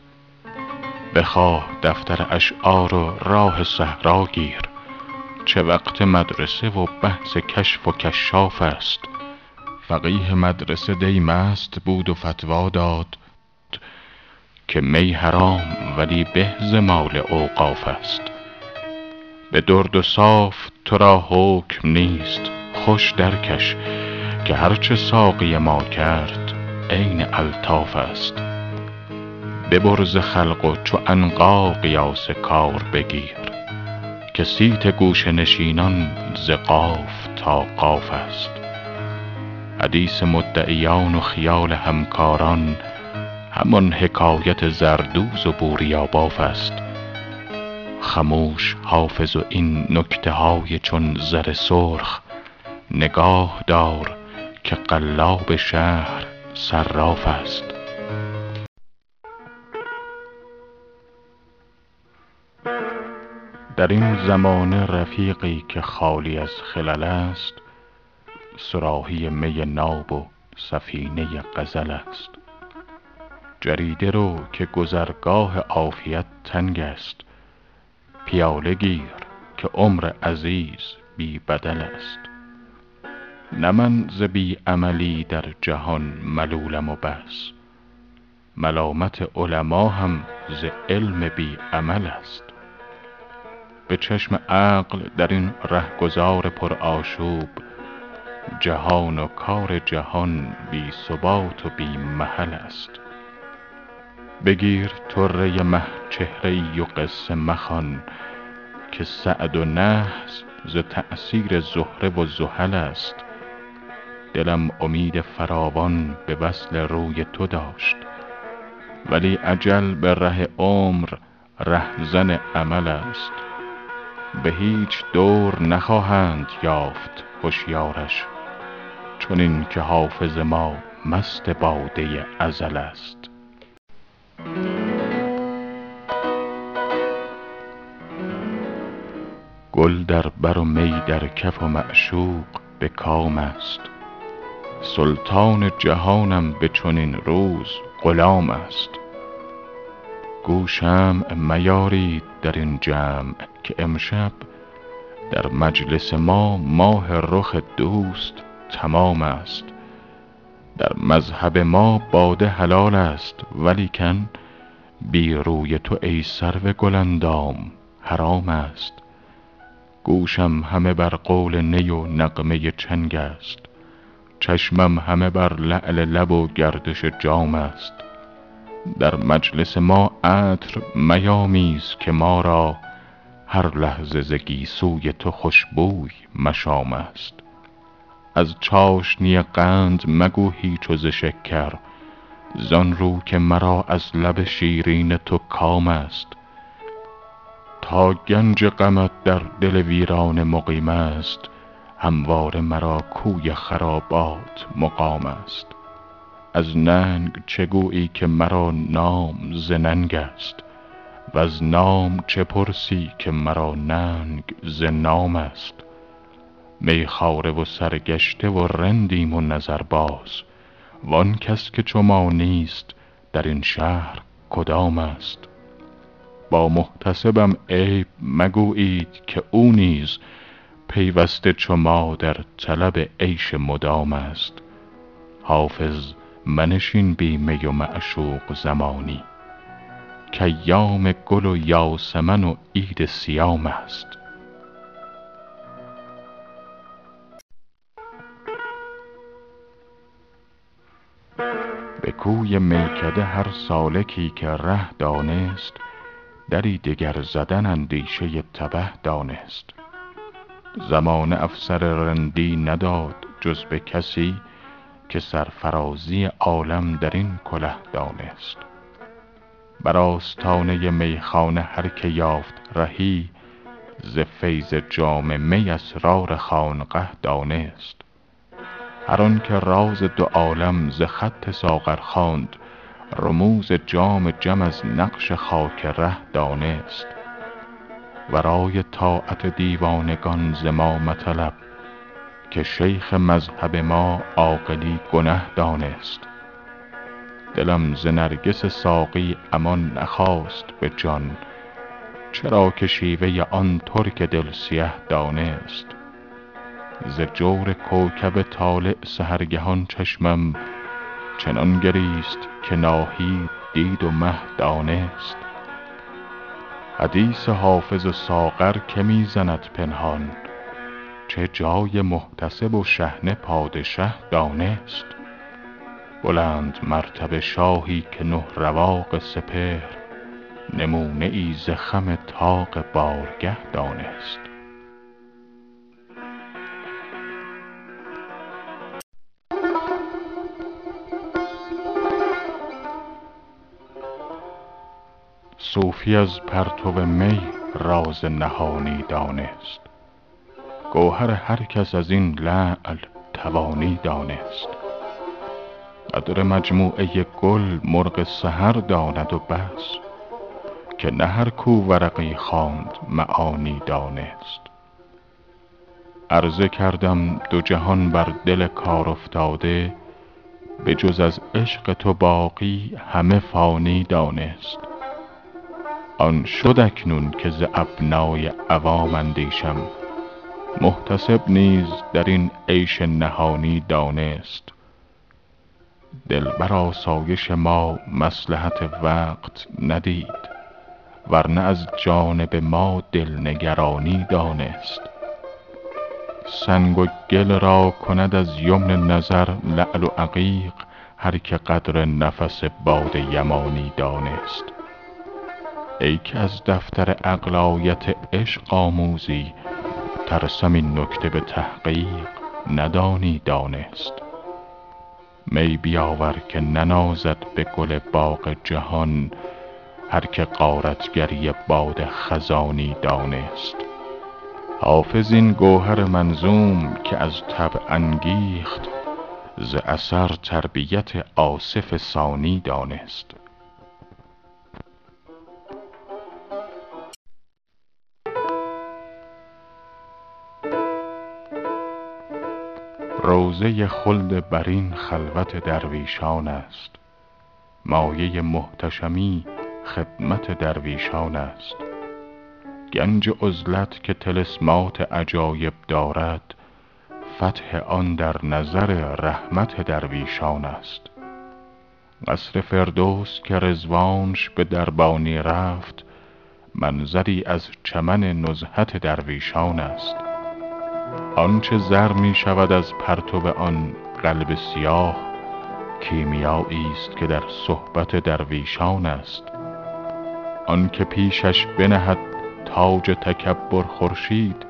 بخواه دفتر اشعار و راه صحرا گیر چه وقت مدرسه و بحث کشف و کشاف است. فقیه مدرسه دی مست بود و فتوی داد که می حرام ولی به مال اوقاف است. به درد و صاف تو را حکم نیست. خوش درکش که هر چه ساقی ما کرد عین الطاف است. ببر ز خلق و چو عنقا قیاس کار بگیر که صیت گوشه نشینان ز قاف تا قاف است. حدیث مدعیان و خیال همکاران همان حکایت زردوز و بوریا باف است. خموش حافظ و این نکته های چون زر سرخ نگاه دار که قلاب شهر صراف است. در این زمانه رفیقی که خالی از خلل است صراحی می ناب و سفینه غزل است. جریده رو که گذرگاه عافیت تنگ است. پیاله گیر که عمر عزیز بی بدل است. نه من ز بی عملی در جهان ملولم و بس. ملامت علما هم ز علم بی عمل است. به چشم عقل در این رهگذار پرآشوب جهان و کار جهان بی ثبات و بی محل است. بگیر طره مه چهره ای و قصه مخوان که سعد و نحس ز تأثیر زهره و زحل است. دلم امید فراوان به وصل روی تو داشت ولی اجل به ره عمر رهزن امل است. به هیچ دور نخواهند یافت هشیارش چنین که حافظ ما مست باده ازل است. گل در بر و می در کف و معشوق به کام است. سلطان جهانم به چنین روز غلام است. گو شمع میارید در این جمع که امشب در مجلس ما ماه رخ دوست تمام است. در مذهب ما باده حلال است ولیکن بی روی تو ای سرو گل اندام حرام است. گوشم همه بر قول نی و نغمه چنگ است. چشمم همه بر لعل لب و گردش جام است. در مجلس ما عطر میامیز که ما را هر لحظه ز گیسوی تو خوش بوی مشام است. از چاشنی قند مگو هیچ ز شکر. زان رو که مرا از لب شیرین تو کام است. تا گنج غمت در دل ویرانه مقیم است همواره مرا کوی خرابات مقام است. از ننگ چه گویی که مرا نام ز ننگ است؟ وز نام چه پرسی که مرا ننگ ز نام است؟ میخواره و سرگشته و رندیم و نظرباز وان کس که چو ما نیست در این شهر کدام است؟ با محتسبم عیب مگویید که او نیز پیوسته چو ما در طلب عیش مدام است. حافظ منشین بی می و معشوق زمانی. کایام گل و یاسمن و عید صیام است. به کوی میکده هر سالکی که ره دانست دری دگر زدن اندیشه تبه دانست. زمانه افسر رندی نداد جز به کسی که سرفرازی عالم در این کله دانست. بر آستانه میخانه هر که یافت رهی ز فیض جام می اسرار خانقه دانست. هر آن که راز دو عالم ز خط ساغر خواند رموز جام جم از نقش خاک ره دانست. ورای طاعت دیوانگان ز ما مطلب که شیخ مذهب ما عاقلی گنه دانست. دلم ز نرگس ساقی امان نخواست به جان چرا که شیوه آن ترک دل سیه دانست. ز جور کوکب طالع سحرگهان چشمم چنان گریست که ناهید دید و مه دانست. حدیث حافظ و ساغر که می زند پنهان چه جای محتسب و شحنه پادشه دانست. بلندمرتبه شاهی که نه رواق سپهر نمونه ای ز خم طاق بارگه دانست. صوفی از پرتو می راز نهانی دانست. گوهر هر کس از این لعل توانی دانست. قدر مجموعه گل مرغ سحر داند و بس که نه هر کو ورقی خواند معانی دانست. عرضه کردم دو جهان بر دل کارافتاده بجز از عشق تو باقی همه فانی دانست. آن شد اکنون که ز ابنای عوام اندیشم محتسب نیز در این عیش نهانی دانست. دل بر آسایش ما مصلحت وقت ندید ورنه از جانب ما دل نگرانی دانست. سنگ و گل را کند از یمن نظر لعل و عقیق هر که قدر نفس باد یمانی دانست. ای که از دفتر عقل آیت عشق آموزی ترسم این نکته به تحقیق ندانی دانست. می بیاور که ننازد به گل باغ جهان هر که غارتگری باد خزانی دانست. حافظ این گوهر منظوم که از طبع انگیخت ز اثر تربیت آصف ثانی دانست. روضه خلد برین خلوت درویشان است. مایه محتشمی خدمت درویشان است. گنج عزلت که طلسمات عجایب دارد فتح آن در نظر رحمت درویشان است. قصر فردوس که رضوانش به دربانی رفت منظری از چمن نزهت درویشان است. آنچه زر می شود از پرتو آن قلب سیاه کیمیایی است که در صحبت درویشان است. آن که پیشش بنهد تاج تکبر خورشید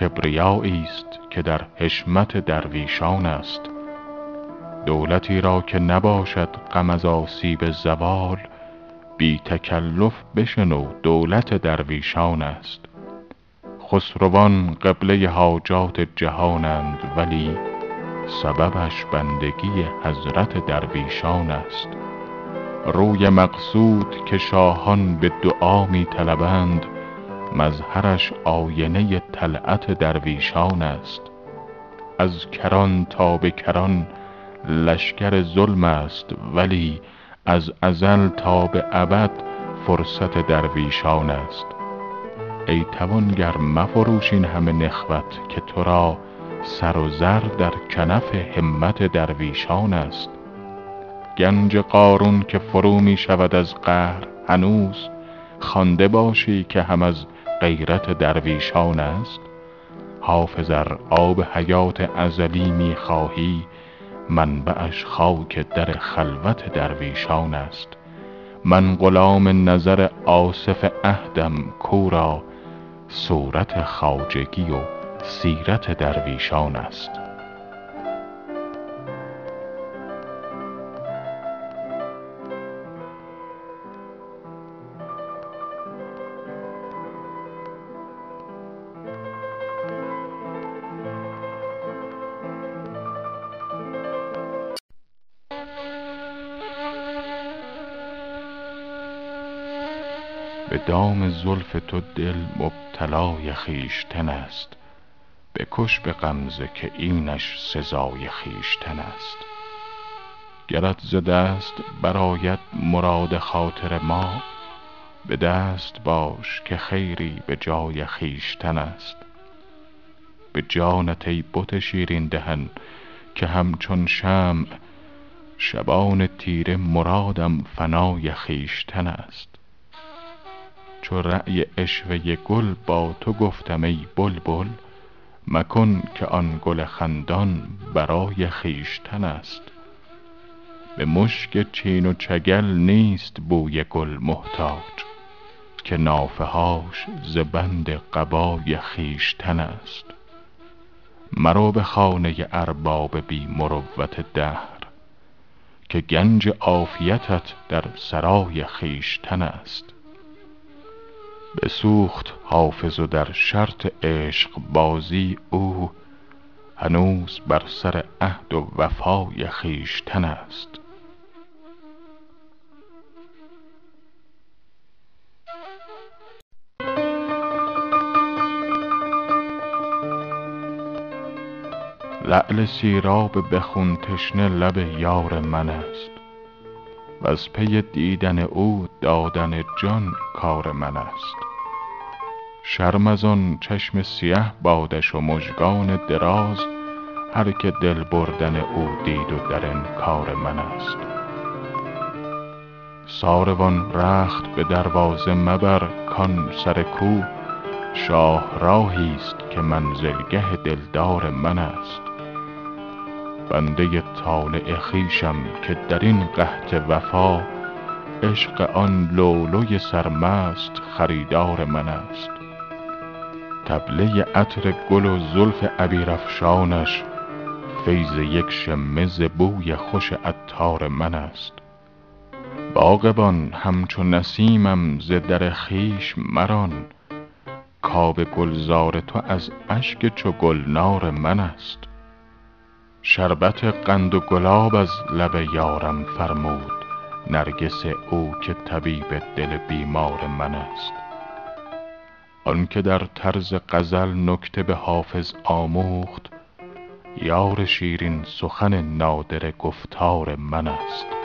کبریایی است که در حشمت درویشان است. دولتی را که نباشد غم از آسیب زوال بی تکلف بشنو دولت درویشان است. خسروان قبله حاجات جهانند ولی سببش بندگی حضرت درویشان است. روی مقصود که شاهان به دعا می طلبند مظهرش آینه طلعت درویشان است. از کران تا به کران لشکر ظلم است ولی از ازل تا به ابد فرصت درویشان است. ای توانگر مفروش این همه نخوت که تو را سر و زر در کنف همت درویشان است. گنج قارون که فرو می شود از قهر هنوز خوانده باشی که هم از غیرت درویشان است. حافظ ار آب حیات ازلی می خواهی منبعش خاک در خلوت درویشان است. من غلام نظر آصف عهدم کاو را صورت خواجگی و سیرت درویشان است. دام زلف تو دل مبتلای خویشتن است. بکش به غمزه که اینش سزای خویشتن است. گرت ز دست برآید مراد خاطر ما. به دست باش که خیری به جای خویشتن است. به جانت ای بت شیرین دهن که همچون شمع شبان تیره مرادم فنای خویشتن است. چو رای عشوه گل با تو گفتم ای بلبل مکن که آن گل خندان برای خویشتن است. به مشک چین و چگل نیست بوی گل محتاج که نافه هاش ز بند قبای خویشتن است. مرو به خانه ارباب بی مروت دهر که گنج عافیتت در سرای خویشتن است. بسوخت حافظ و در شرط عشقبازی او. هنوز بر سر عهد و وفای خویشتن است. لعل سیراب به خون تشنه لب یار من است. وز پی دیدن او دادن جان کار من است. شرم از آن چشم سیه بادش و مژگان دراز هر که دل بردن او دید و در انکار من است. ساروان رخت به دروازه مبر کان سر کو شاهراهی ست که منزلگه دلدار من است. بنده طالع خویشم که در این قحط وفا عشق آن لؤلؤی سرمست خریدار من است. طبله عطر گل و زلف عبیرافشانش فیض یک شمه ز بوی خوش عطار من است. باغبان همچو نسیمم ز در خویش مران کآب گلزار تو از اشک چو گلنار من است. شربت قند و گلاب از لب یارم فرمود. نرگس او که طبیب دل بیمار من است. آن که در طرز غزل نکته به حافظ آموخت یار شیرین سخن نادره گفتار من است.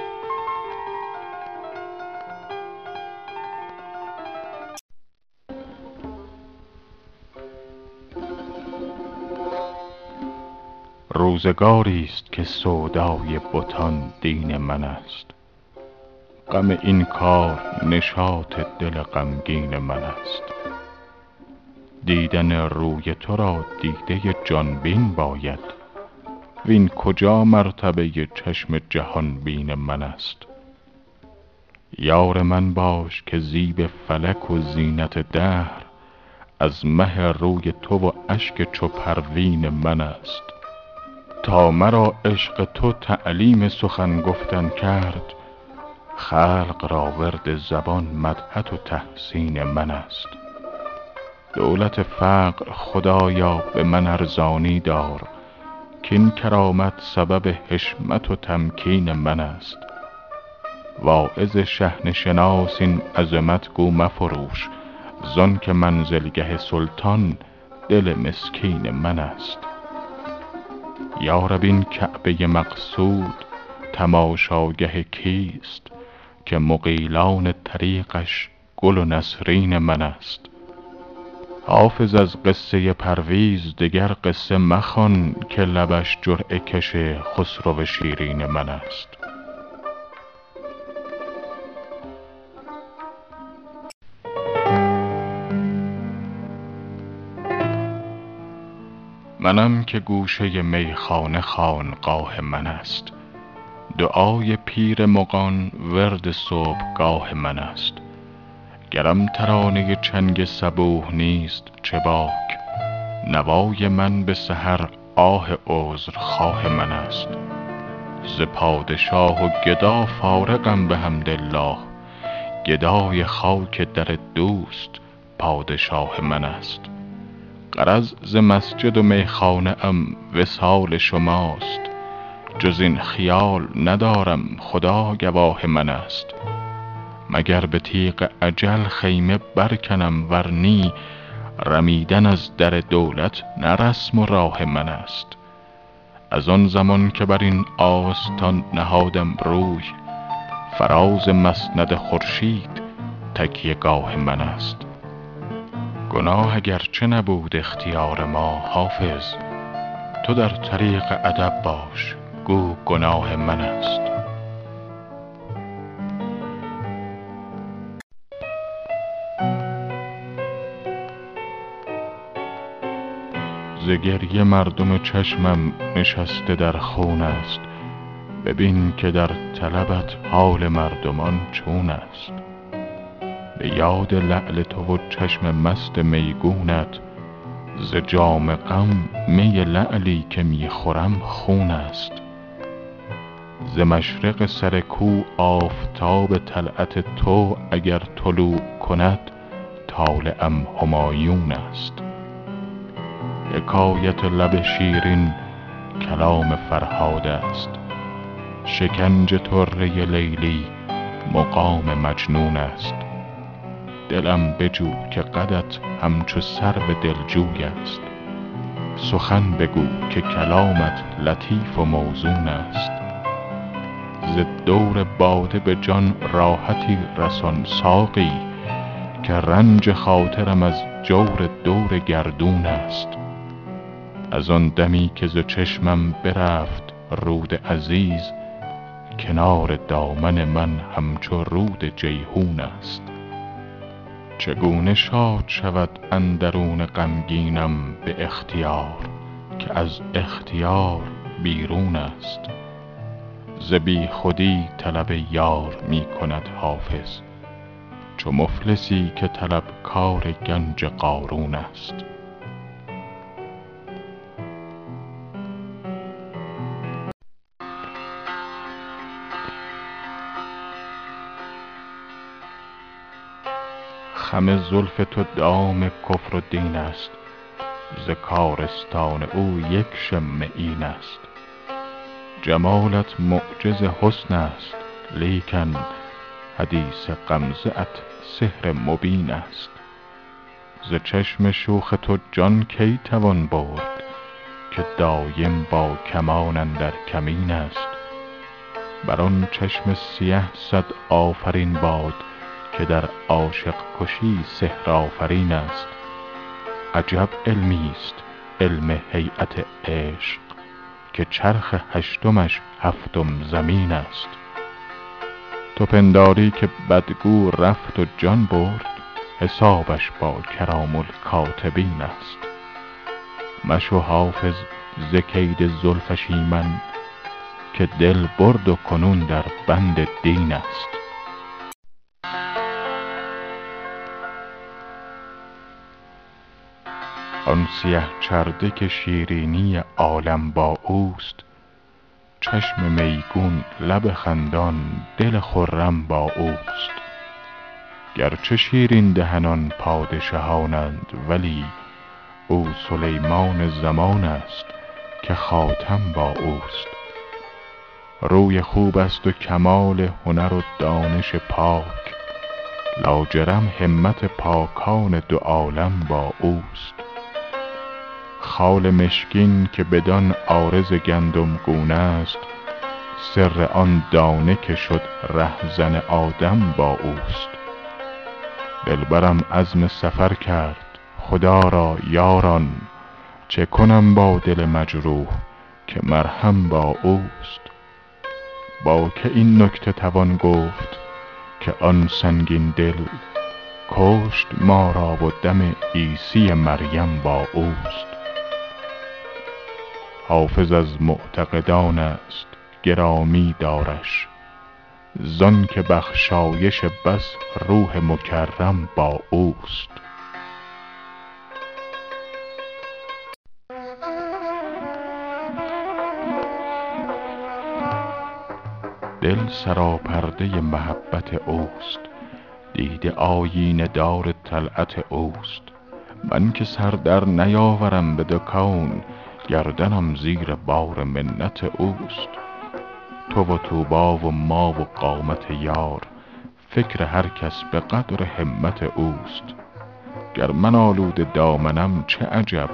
روزگاری ست که سودای بتان دین من است. غم این کار نشاط دل غمگین من است. دیدن روی تو را دیده جان بین باید. وین کجا مرتبه چشم جهان بین من است. یار من باش که زیب فلک و زینت دهر از مه روی تو و اشک چو پروین من است. تا مرا عشق تو تعلیم سخن گفتن کرد خلق را ورد زبان مدحت و تحسین من است. دولت فقر خدایا به من ارزانی دار کاین کرامت سبب حشمت و تمکین من است. واعظ شحنه شناس این عظمت گو مفروش زانک منزلگه سلطان دل مسکین من است. یا رب این کعبه مقصود تماشاگه کیست که مغیلان طریقش گل و نسرین من است؟ حافظ از قصه پرویز دگر قصه مخوان که لبش جرعه کش خسرو شیرین من است. منم که گوشه میخانه خانقاه من است. دعای پیر مغان ورد صبحگاه من است. گرم ترانه چنگ صبوح نیست چه باک. نوای من به سحر آه عذرخواه من است. ز پادشاه و گدا فارغم بحمدالله گدای خاک در دوست پادشاه من است. غرض ز مسجد و میخانه ام وصال شماست. جز این خیال ندارم خدا گواه من است. مگر به تیغ اجل خیمه برکنم ور نی رمیدن از در دولت نه رسم و راه من است. از آن زمان که بر این آستان نهادم روی فراز مسند خورشید تکیه گاه من است. گناه اگر چه نبود اختیار ما حافظ. تو در طریق ادب باش گو گناه من است. ز گریه مردم چشمم نشسته در خون است. ببین که در طلبت حال مردمان چون است. به یاد لعل تو و چشم مست میگونت ز جام غم می لعلی که می خورم خون است. ز مشرق سر کو آفتاب طلعت تو اگر طلوع کند طالعم همایون است. حکایت لب شیرین کلام فرهاد است. شکنج طره لیلی مقام مجنون است. دلم بجو که قدت همچو سرو دلجوی است. سخن بگو که کلامت لطیف و موزون است. ز دور باده به جان راحتی رسان ساقی که رنج خاطرم از جور دور گردون است. از آن دمی که ز چشمم برفت رود عزیز کنار دامن من همچو رود جیحون است. چگونه شاد شود اندرون غمگینم به اختیار که از اختیار بیرون است. ز بیخودی طلب یار می کند حافظ چو مفلسی که طلبکار گنج قارون است. خم زلف تو دام کفر و دین است. ز کارستان او یک شمه این است. جمالت معجز حسن است لیکن حدیث غمزه ات سحر مبین است. ز چشم شوخ تو جان کی توان برد که دایم با کمان اندر کمین است؟ بر آن چشم سیه صد آفرین باد که در عاشق کشی سحرآفرین است. عجب علمی است علم هیأت عشق که چرخ هشتمش هفتم زمین است. تو پنداری که بدگو رفت و جان برد حسابش با کرام الکاتبین است. مشو حافظ ز کید زلفش ایمن که دل برد و کنون در بند دین است. آن سیه چرده که شیرینی عالم با اوست. چشم میگون لب خندان دل خرم با اوست. گرچه شیرین دهنان پادشهانند ولی او سلیمان زمان است که خاتم با اوست. روی خوب است و کمال هنر و دانش پاک. لاجرم همت پاکان دو عالم با اوست. خال مشکین که بدان عارض گندم گون است سر آن دانه که شد رهزن آدم با اوست. دلبرم عزم سفر کرد خدا را یاران چه کنم با دل مجروح که مرهم با اوست؟ با که این نکته توان گفت که آن سنگین دل کشت ما را و دم عیسی مریم با اوست؟ حافظ از معتقدان است گرامی دارش. زانکه بخشایش بس روح مکرم با اوست. دل سراپرده محبت اوست دیده آیینه دار طلعت اوست. من که سر در نیاورم به دو کون گردنم زیر بار منت اوست. تو و طوبی و ما و قامت یار فکر هر کس به قدر همت اوست. گر من آلوده دامنم چه عجب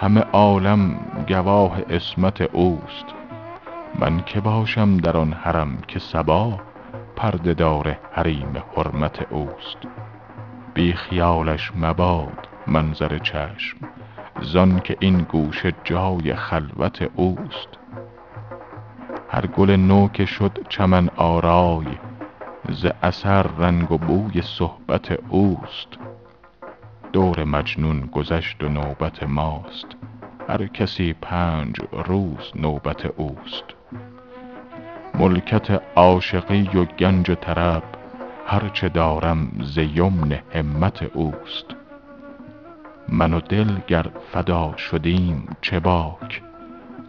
همه عالم گواه عصمت اوست. من که باشم در آن حرم که صبا پرده دار حریم حرمت اوست. بی خیالش مباد منظر چشم زانکه این گوشه جای خلوت اوست. هر گل نو که شد چمن آرای ز اثر رنگ و بوی صحبت اوست. دور مجنون گذشت و نوبت ماست هر کسی پنج روز نوبت اوست. ملکت عاشقی و گنج طرب هر چه دارم ز یمن همت اوست. من و دل گر فدا شدیم چه باک؟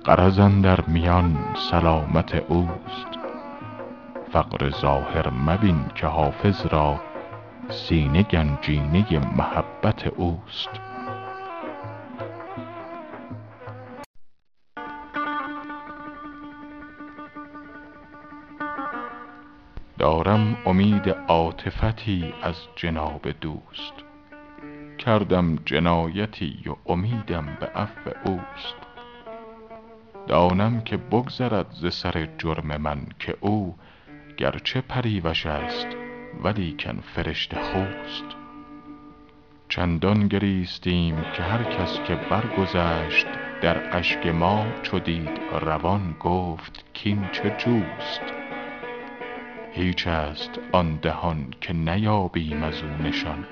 غرض اندر میان سلامت اوست. فقر ظاهر مبین که حافظ را سینه گنجینه محبت اوست. دارم امید عاطفتی از جناب دوست. کردم جنایتی و امیدم به عفو اوست. دانم که بگذرد ز سر جرم من که او گرچه پری وش است ولیکن فرشته خوست. چندان گریستیم که هر کس که برگذشت در اشک ما چو دید روان گفت کاین چه جوست. هیچ است آن دهان که نیابیم از او نشان.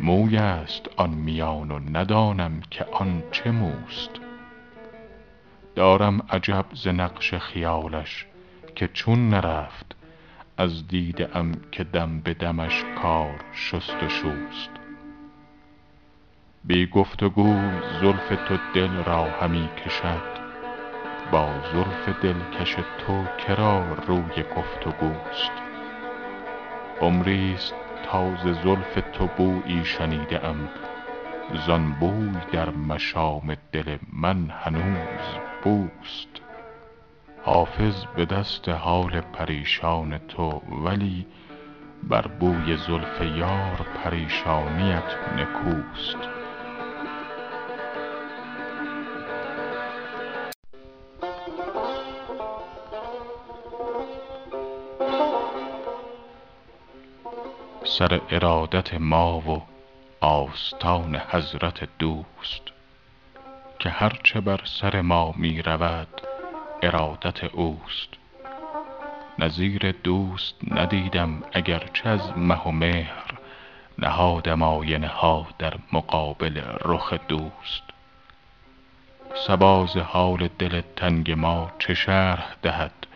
موی است آن میان و ندانم که آن چه موست. دارم عجب ز نقش خیالش که چون نرفت از دیده ام که دم به دمش کار شست و شوست. بی گفت و زلف تو دل را همی کشد با زلف دلکش تو که را روی گفت و گوست عمریست ز زلف تو بویی شنیده ام زان بوی در مشام دل من هنوز بوست. حافظ به دست حال پریشان تو ولی بر بوی زلف یار پریشانیت نکوست. سر ارادت ما و آستان حضرت دوست که هر چه بر سر ما می رود ارادت اوست. نظیر دوست ندیدم اگرچه از مه و مهر نهادم آینه ها در مقابل رخ دوست. صبا حال دل تنگ ما چه شرح دهد؟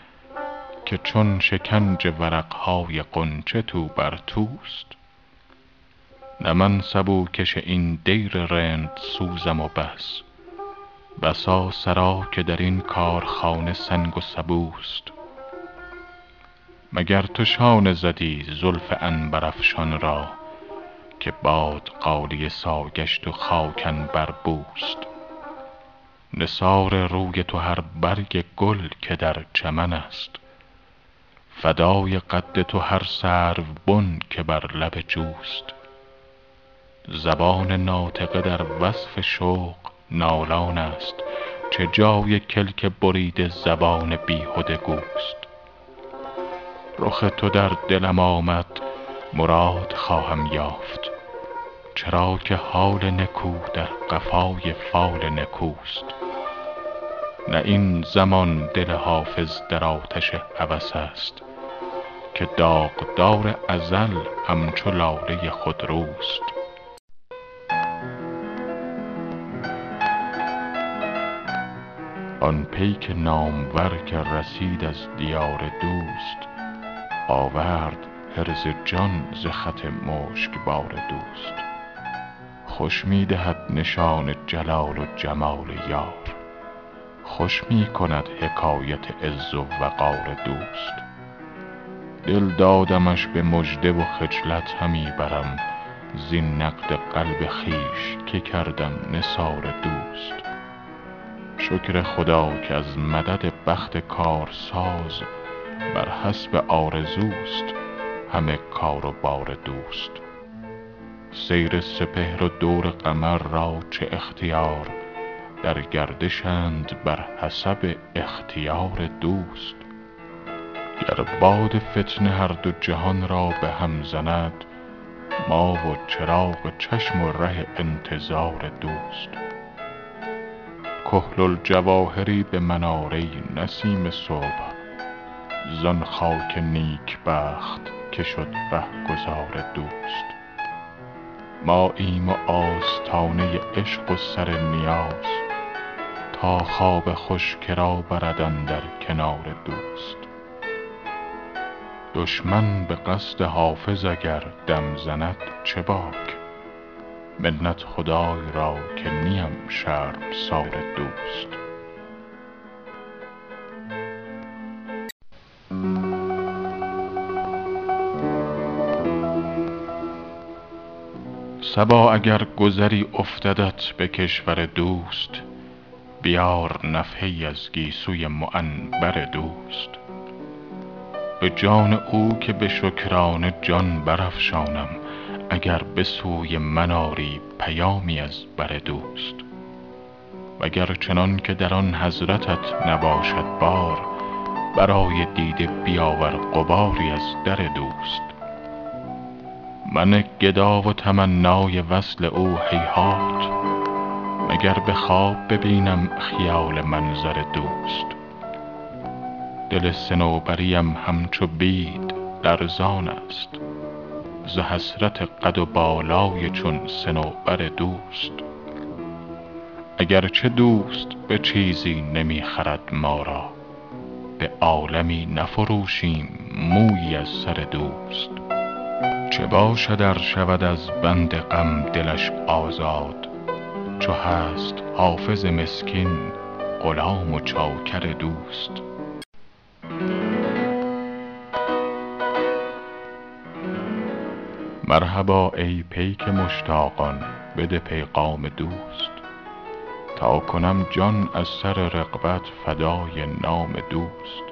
که چون شکنج ورق های غنچه تو بر توست. نه من سبو کش این دیر رندسوزم و بس. بسا سرا که در این کارخانه سنگ و سبوست. مگر تو شانه زدی زلف عنبرافشان را که باد غالیه سا گشت و خاک عنبربوست نثار روی تو هر برگ گل که در چمن است. فدای قد تو هر سروبن که بر لب جوست. زبان ناطقه در وصف شوق نالان است چه جای کلک بریده زبان بیهده گوست. رخ تو در دلم آمد مراد خواهم یافت. چرا که حال نکو در قفای فال نکوست. نه این زمان دل حافظ در آتش هوس است. که داغدار ازل همچو لاله خودروست آن پیک نامور که رسید از دیار دوست آورد حرز جان ز خط مشکبار دوست. خوش می دهد نشان جلال و جمال یار خوش می کند حکایت عز و وقار دوست. دل دادمش به مژده و خجلت همی برم. زین نقد قلب خویش که کردم نثار دوست. شکر خدا که از مدد بخت کارساز بر حسب آرزوست همه کار و بار دوست. سیر سپهر و دور قمر را چه اختیار؟ در گردشند بر حسب اختیار دوست. گر باد فتنه هر دو جهان را به هم زند ما و چراغ چشم و ره انتظار دوست. کحل الجواهری به مناره نسیم صبح زان خاک نیکبخت که شد رهگذار دوست. ماییم و آستانه عشق و سر نیاز تا خواب خوش که را برد اندر کنار دوست. دشمن به قصد حافظ اگر دم زند چه باک؟ منت خدای را که نیم شرمسار دوست. صبا اگر گذری افتدت به کشور دوست بیار نفحه از گیسوی معنبر دوست. به جان او که به شکرانه جان برافشانم اگر به سوی من آری پیامی از بر دوست. وگر چنان که در آن حضرتت نباشد بار برای دیده بیاور غباری از در دوست. من گدا و تمنای وصل او هیهات مگر به خواب ببینم خیال منظر دوست. دل صنوبریم همچو بید لرزان است. ز حسرت قد و بالای چون صنوبر دوست. اگر چه دوست به چیزی نمی خرد ما را به عالمی نفروشیم مویی از سر دوست. چه باشد ار شود از بند غم دلش آزاد چو هست حافظ مسکین غلام و چاکر دوست. مرحبا ای پیک مشتاقان بده پیغام دوست. تا کنم جان از سر رغبت فدای نام دوست.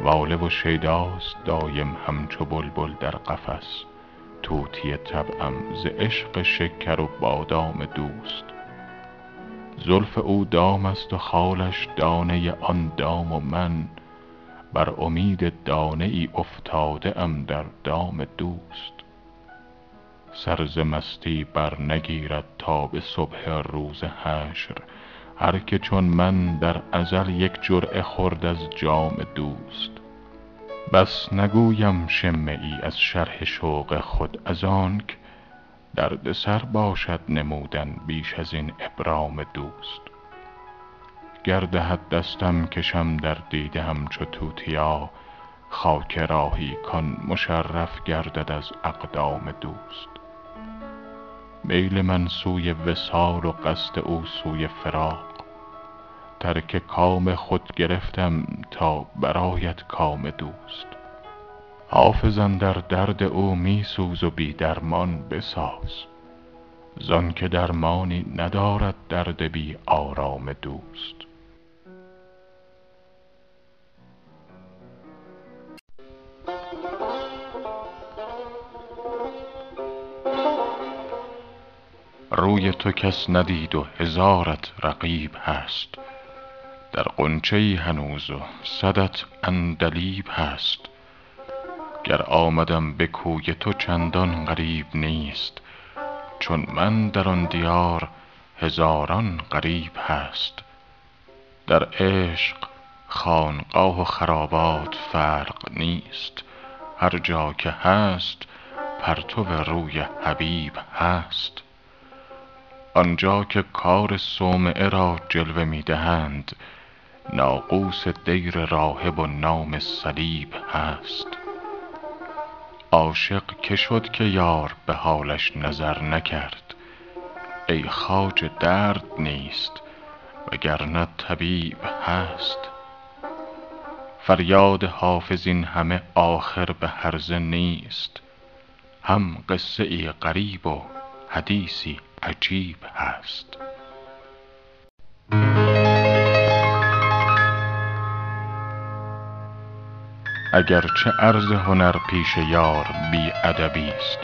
واله و شیداست دایم همچو بلبل در قفس. طوطی طبعم ز عشق شکر و بادام دوست. زلف او دام است و خالش دانه آن دام و من. بر امید دانه ای افتاده ام در دام دوست. سر ز مستی برنگیرد تا به صبح روز حشر هر که چون من در ازل یک جرعه خورد از جام دوست. بس نگویم شمه ای از شرح شوق خود از آنک دردسر باشد نمودن بیش از این ابرام دوست. گر دهد دستم کشم در دیده همچو توتیا خاک راهی کان مشرف گردد از اقدام دوست. میل من سوی وصال و قصد او سوی فراق. ترک کام خود گرفتم تا برآید کام دوست. حافظ اندر درد او می سوز و بی درمان بساز. زانک درمانی ندارد درد بی آرام دوست. روی تو کس ندید و هزارت رقیب هست. در غنچه ای هنوز و صدت عندلیب هست. گر آمدم به کوی تو چندان غریب نیست چون من در آن دیار هزاران غریب هست. در عشق خانقاه و خرابات فرق نیست. هر جا که هست پرتو روی حبیب هست. آنجا که کار صومعه را جلوه می دهند ناقوس دیر راهب و نام صلیب هست. عاشق که شد که یار به حالش نظر نکرد. ای خواجه درد نیست وگرنه طبیب هست. فریاد حافظ این همه آخر به هرزه نیست. هم قصه ای غریب و حدیثی عجیب هست. اگر چه عرض هنر پیش یار بی ادبی است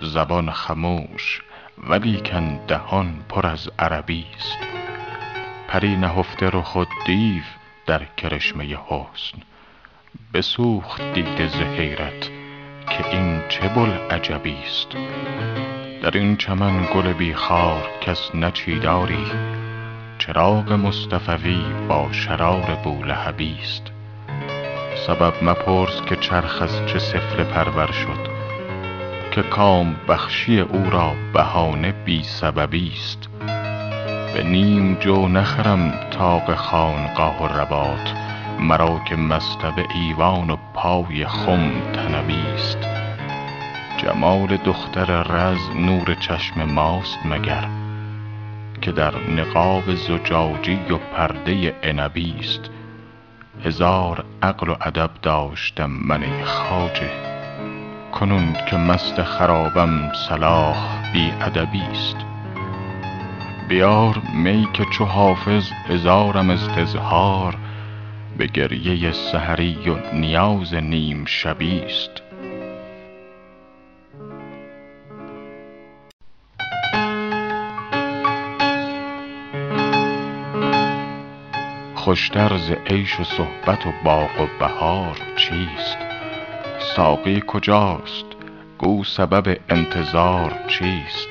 زبان خموش ولیکن دهان پر از عربی است. پری نهفته رخ و دیو در کرشمه حسن بسوخت دیده ز حیرت که این چه بوالعجبی است. در این چمن گل بی خار کس نچید آری چراغ مصطفوی با شرار بولهبی است. سبب مپرس که چرخ از چه سفله پرور شد که کام بخشی او را بهانه بی سببی است. به نیم جو نخرم طاق خانقاه و رباط مرا که مصطبه ایوان و پای خم طنبی است جمال دختر رز نور چشم ماست مگر که در نقاب زجاجی و پرده عنبی است هزار عقل و ادب داشتم من ای خواجه کنون که مست خرابم صلاح بی ادبی است بیار می که چو حافظ هزارم استظهار به گریه سحری و نیاز نیم شبی است. خوشتر ز عیش و صحبت و باغ و بهار چیست؟ ساقی کجاست؟ گو سبب انتظار چیست؟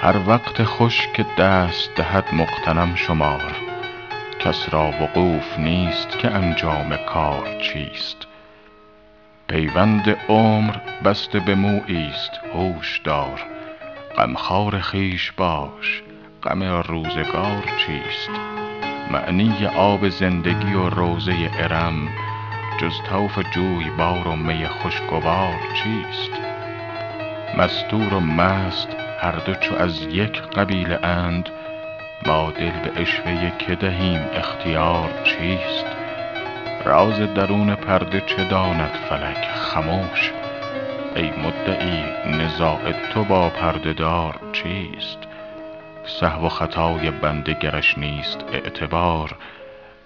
هر وقت خوش که دست دهد مغتنم شمار. کس را وقوف نیست که انجام کار چیست. پیوند عمر بسته به مویی است هوش دار. غمخوار خویش باش غم روزگار چیست. معنی آب زندگی و روضه ارم جز طوف جویبار و می خوشگوار چیست. مستور و مست هر دو چو از یک قبیله اند ما دل به عشوه که دهیم اختیار چیست؟ راز درون پرده چه داند فلک خموش؟ ای مدعی نزاع تو با پرده دار چیست؟ سهو و خطای بنده گرش نیست اعتبار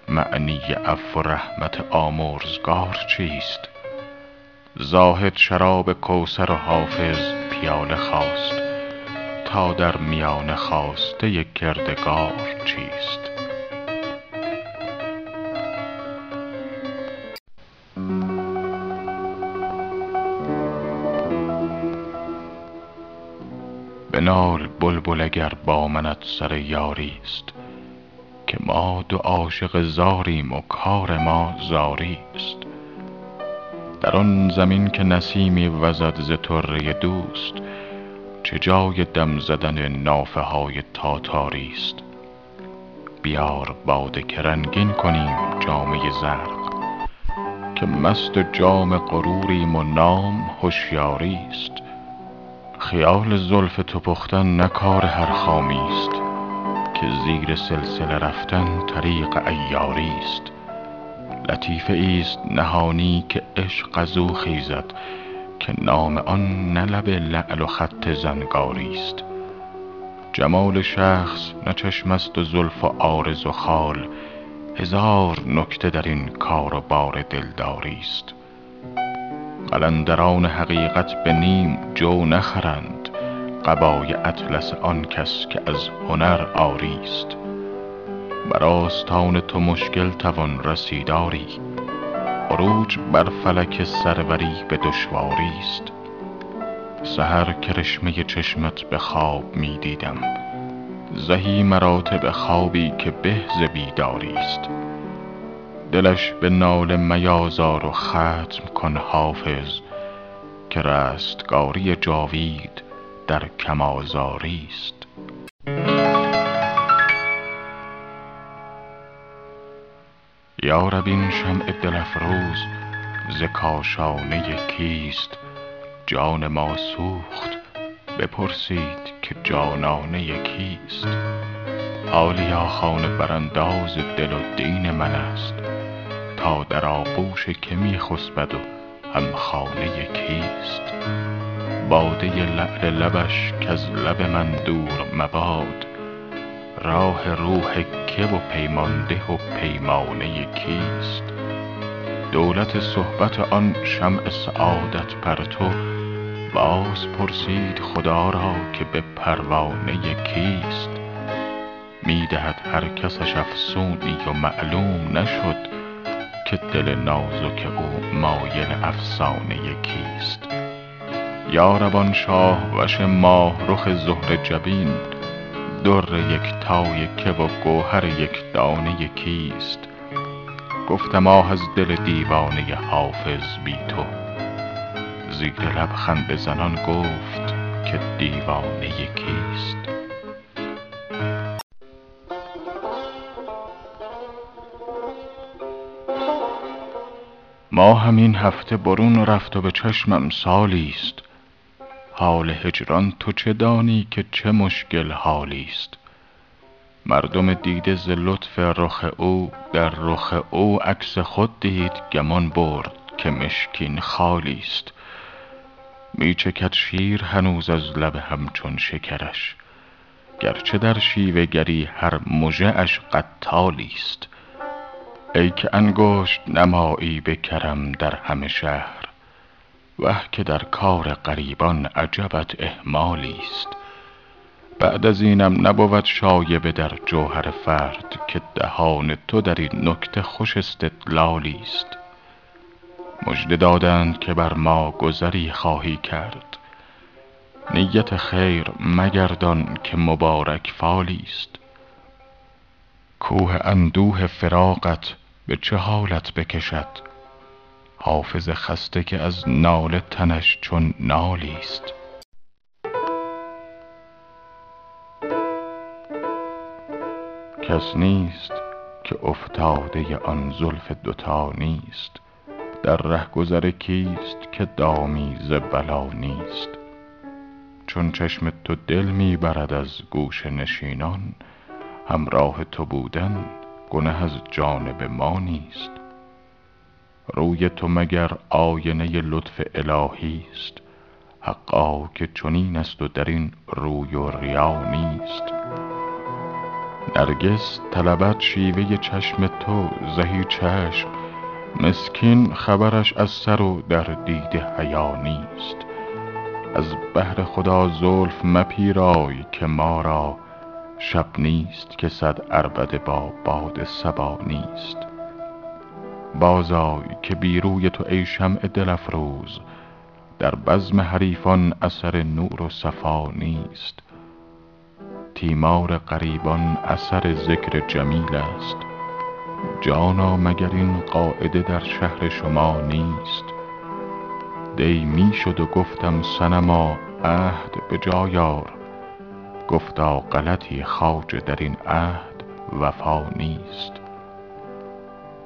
معنی عفو و رحمت آمرزگار چیست؟ زاهد شراب کوثر و حافظ پیاله خواست. تا در میانه خواسته کردگار چیست؟ بنال بلبل اگر با منت سر یاری است که ما دو عاشق زاریم و کار ما زاری است. در آن زمین که نسیمی وزد ز طره دوست چه جای دم زدن نافه های تاتاری است. بیار باده که رنگین کنیم جامه زرق که مست جام غروریم و نام هشیاری است. خیال زلف تو پختن نه کار هر خامی است که زیر سلسله رفتن طریق عیاری است. لطیفه ای است نهانی که عشق از او خیزد که نام آن نه لب لعل و خط زنگاری است. جمال شخص نه چشم است و زلف و عارض و خال هزار نکته در این کار و بار دلداری است. قلندران حقیقت به نیم جو نخرند قبای اطلس آن کس که از هنر عاری است. بر آستان تو مشکل توان رسید آری عروج بر فلک سروری به دشواری است. سحر کرشمه چشمت به خواب می دیدم. زهی مراتب خوابی که به ز بیداری است. دلش به ناله میازار و ختم کن حافظ که رستگاری جاوید در کم آزاری است. یارب این شمع دل افروز ز کاشانه کیست؟ جان ما سوخت بپرسید که جانانه کیست؟ حالیا خانه برانداز دل و دین من است تا در آغوش که می خسبد و همخانه کیست؟ باده لعل لبش کز لب من دور مباد راه روح که و پیمان ده و پیمانه کیست دولت صحبت آن شمع سعادت پرتو باز پرسید خدا را که به پروانه کیست می دهد هر کسش افسونی و معلوم نشد که دل نازک او مایل افسانه کیست یارب آن شاه وش ماه رخ زهره جبین در یکتای که و گوهر یک دانه کیست؟ گفتم آه از دل دیوانه حافظ بی تو. زیر لب خنده زنان گفت که دیوانه کیست؟ ماهم این هفته برون رفت و به چشمم سالیست. حال هجران تو چه دانی که چه مشکل حالیست مردم دیده ز لطف رخ او در رخ او عکس خود دید گمان برد که مشکین خالیست می چکد شیر هنوز از لب همچون شکرش گرچه در شیوه گری هر مژه اش قتالیست ای که انگشت نمایی به کرم در همه شهر وه که در کار غریبان عجبت اهمالیست. بعد از اینم نبود شایبه در جوهر فرد که دهان تو در این نکته خوش استدلالیست. مژده دادند که بر ما گذری خواهی کرد. نیت خیر مگردان که مبارک فالیست. کوه اندوه فراقت به چه حالت بکشد؟ حافظ خسته که از ناله تنش چون نالیست کس نیست که افتاده آن زلف دوتا نیست. در رهگذر کیست که دامی ز بلا نیست. چون چشم تو دل می برد از گوشه نشینان همراه تو بودن گنه از جانب ما نیست. روی تو مگر آینه لطف الهیست حقا که چنین است و در این روی و ریا نیست. نرگس طلبد شیوه چشم تو زهی چشم. مسکین خبرش از سر و در دیده حیا نیست. از بهر خدا زلف مپیرای که ما را شب نیست که صد عربده با باد صبا نیست. بازآی که بی روی تو ای شمع دل افروز. در بزم حریفان اثر نور و صفا نیست. تیمار غریبان اثر ذکر جمیل است. جانا مگر این قاعده در شهر شما نیست. دی می شد و گفتم صنما عهد به جای آر گفتا غلطی خواجه در این عهد وفا نیست.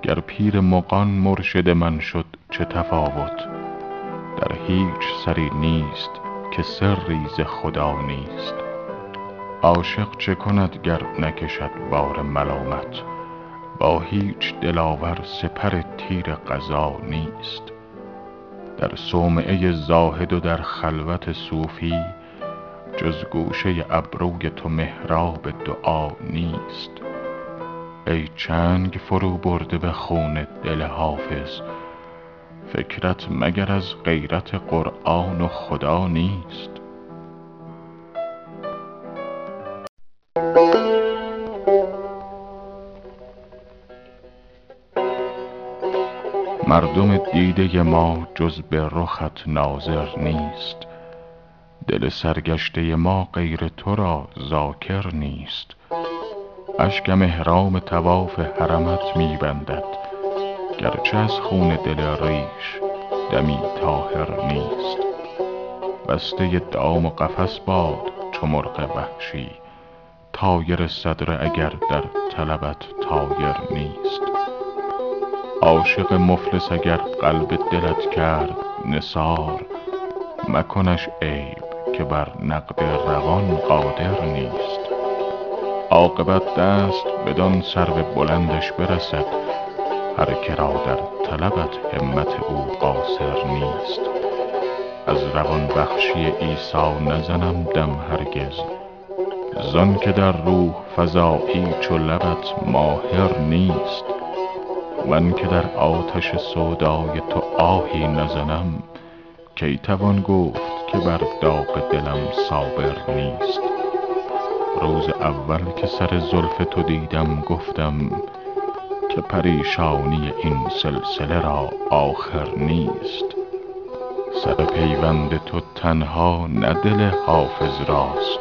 گر پیر مغان مرشد من شد چه تفاوت؟ در هیچ سری نیست که سری ز خدا نیست. عاشق چه کند گر نکشد بار ملامت؟ با هیچ دلاور سپر تیر قضا نیست. در صومعه زاهد و در خلوت صوفی جز گوشه ابروی تو محراب دعا نیست. ای چنگ فرو برده به خون دل حافظ. فکرت مگر از غیرت قرآن و خدا نیست؟ مردم دیده ما جز به رخت ناظر نیست. دل سرگشته ما غیر تو را ذاکر نیست. اشکم احرام طواف حرمت می بندد گرچه از خون دل ریش دمی طاهر نیست. بسته دام و قفس باد چو مرغ وحشی طایر صدره اگر در طلبت طایر نیست. عاشق مفلس اگر قلب دلت کرد نثار مکنش عیب که بر نقد روان قادر نیست. عاقبت دست بدان سرو بلندش برسد هر که را در طلبت همت او قاصر نیست. از روان بخشی عیسی نزنم دم هرگز زانکه در روح فزایی چو لبت ماهر نیست. من که در آتش سودای تو آهی نزنم کی توان گفت که بر داغ دلم صابر نیست؟ روز اول که سر زلف تو دیدم گفتم که پریشانی این سلسله را آخر نیست. سر پیوند تو تنها نه دل حافظ راست.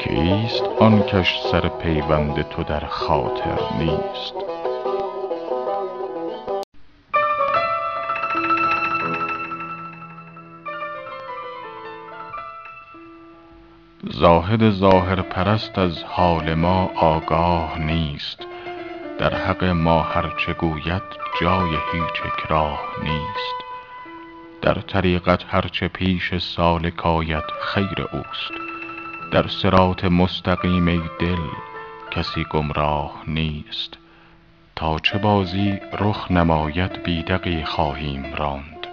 کیست آن کش سر پیوند تو در خاطر نیست؟ زاهد ظاهرپرست از حال ما آگاه نیست. در حق ما هر چه گوید جای هیچ اکراه نیست. در طریقت هر چه پیش سالک آید خیر اوست. در صراط مستقیم دل کسی گمراه نیست. تا چه بازی رخ نماید بی دغی خواهیم راند.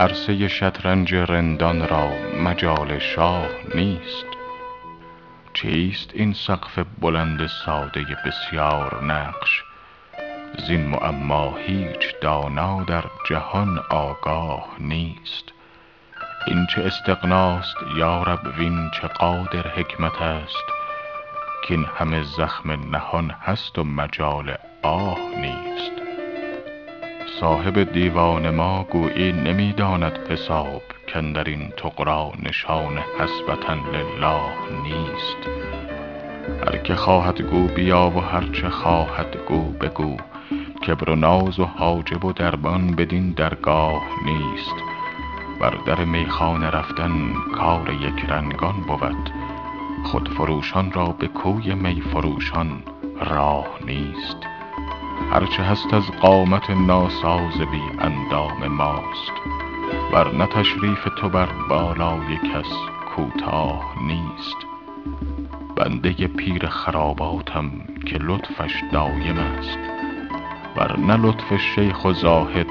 عرصه شطرنج رندان را مجال شاه نیست. چیست این سقف بلند ساده بسیار نقش؟ زین معما هیچ دانا در جهان آگاه نیست. این چه استغناست یا رب وین چه قادر حکمت است؟ کین همه زخم نهان هست و مجال آه نیست. صاحب دیوان ما گویی نمی داند حساب کاندرین طغرا نشان حسبة لله نیست. هر که خواهد گو بیا و هر چه خواهد گو بگو. کبر و ناز و حاجب و دربان بدین درگاه نیست. بر در میخانه رفتن کار یک رنگان بود. خودفروشان را به کوی می فروشان راه نیست. هر چه هست از قامت ناساز بی اندام ماست. ور نه تشریف تو بر بالای کس کوتاه نیست. بنده پیر خراباتم که لطفش دایم است. ور نه لطف شیخ و زاهد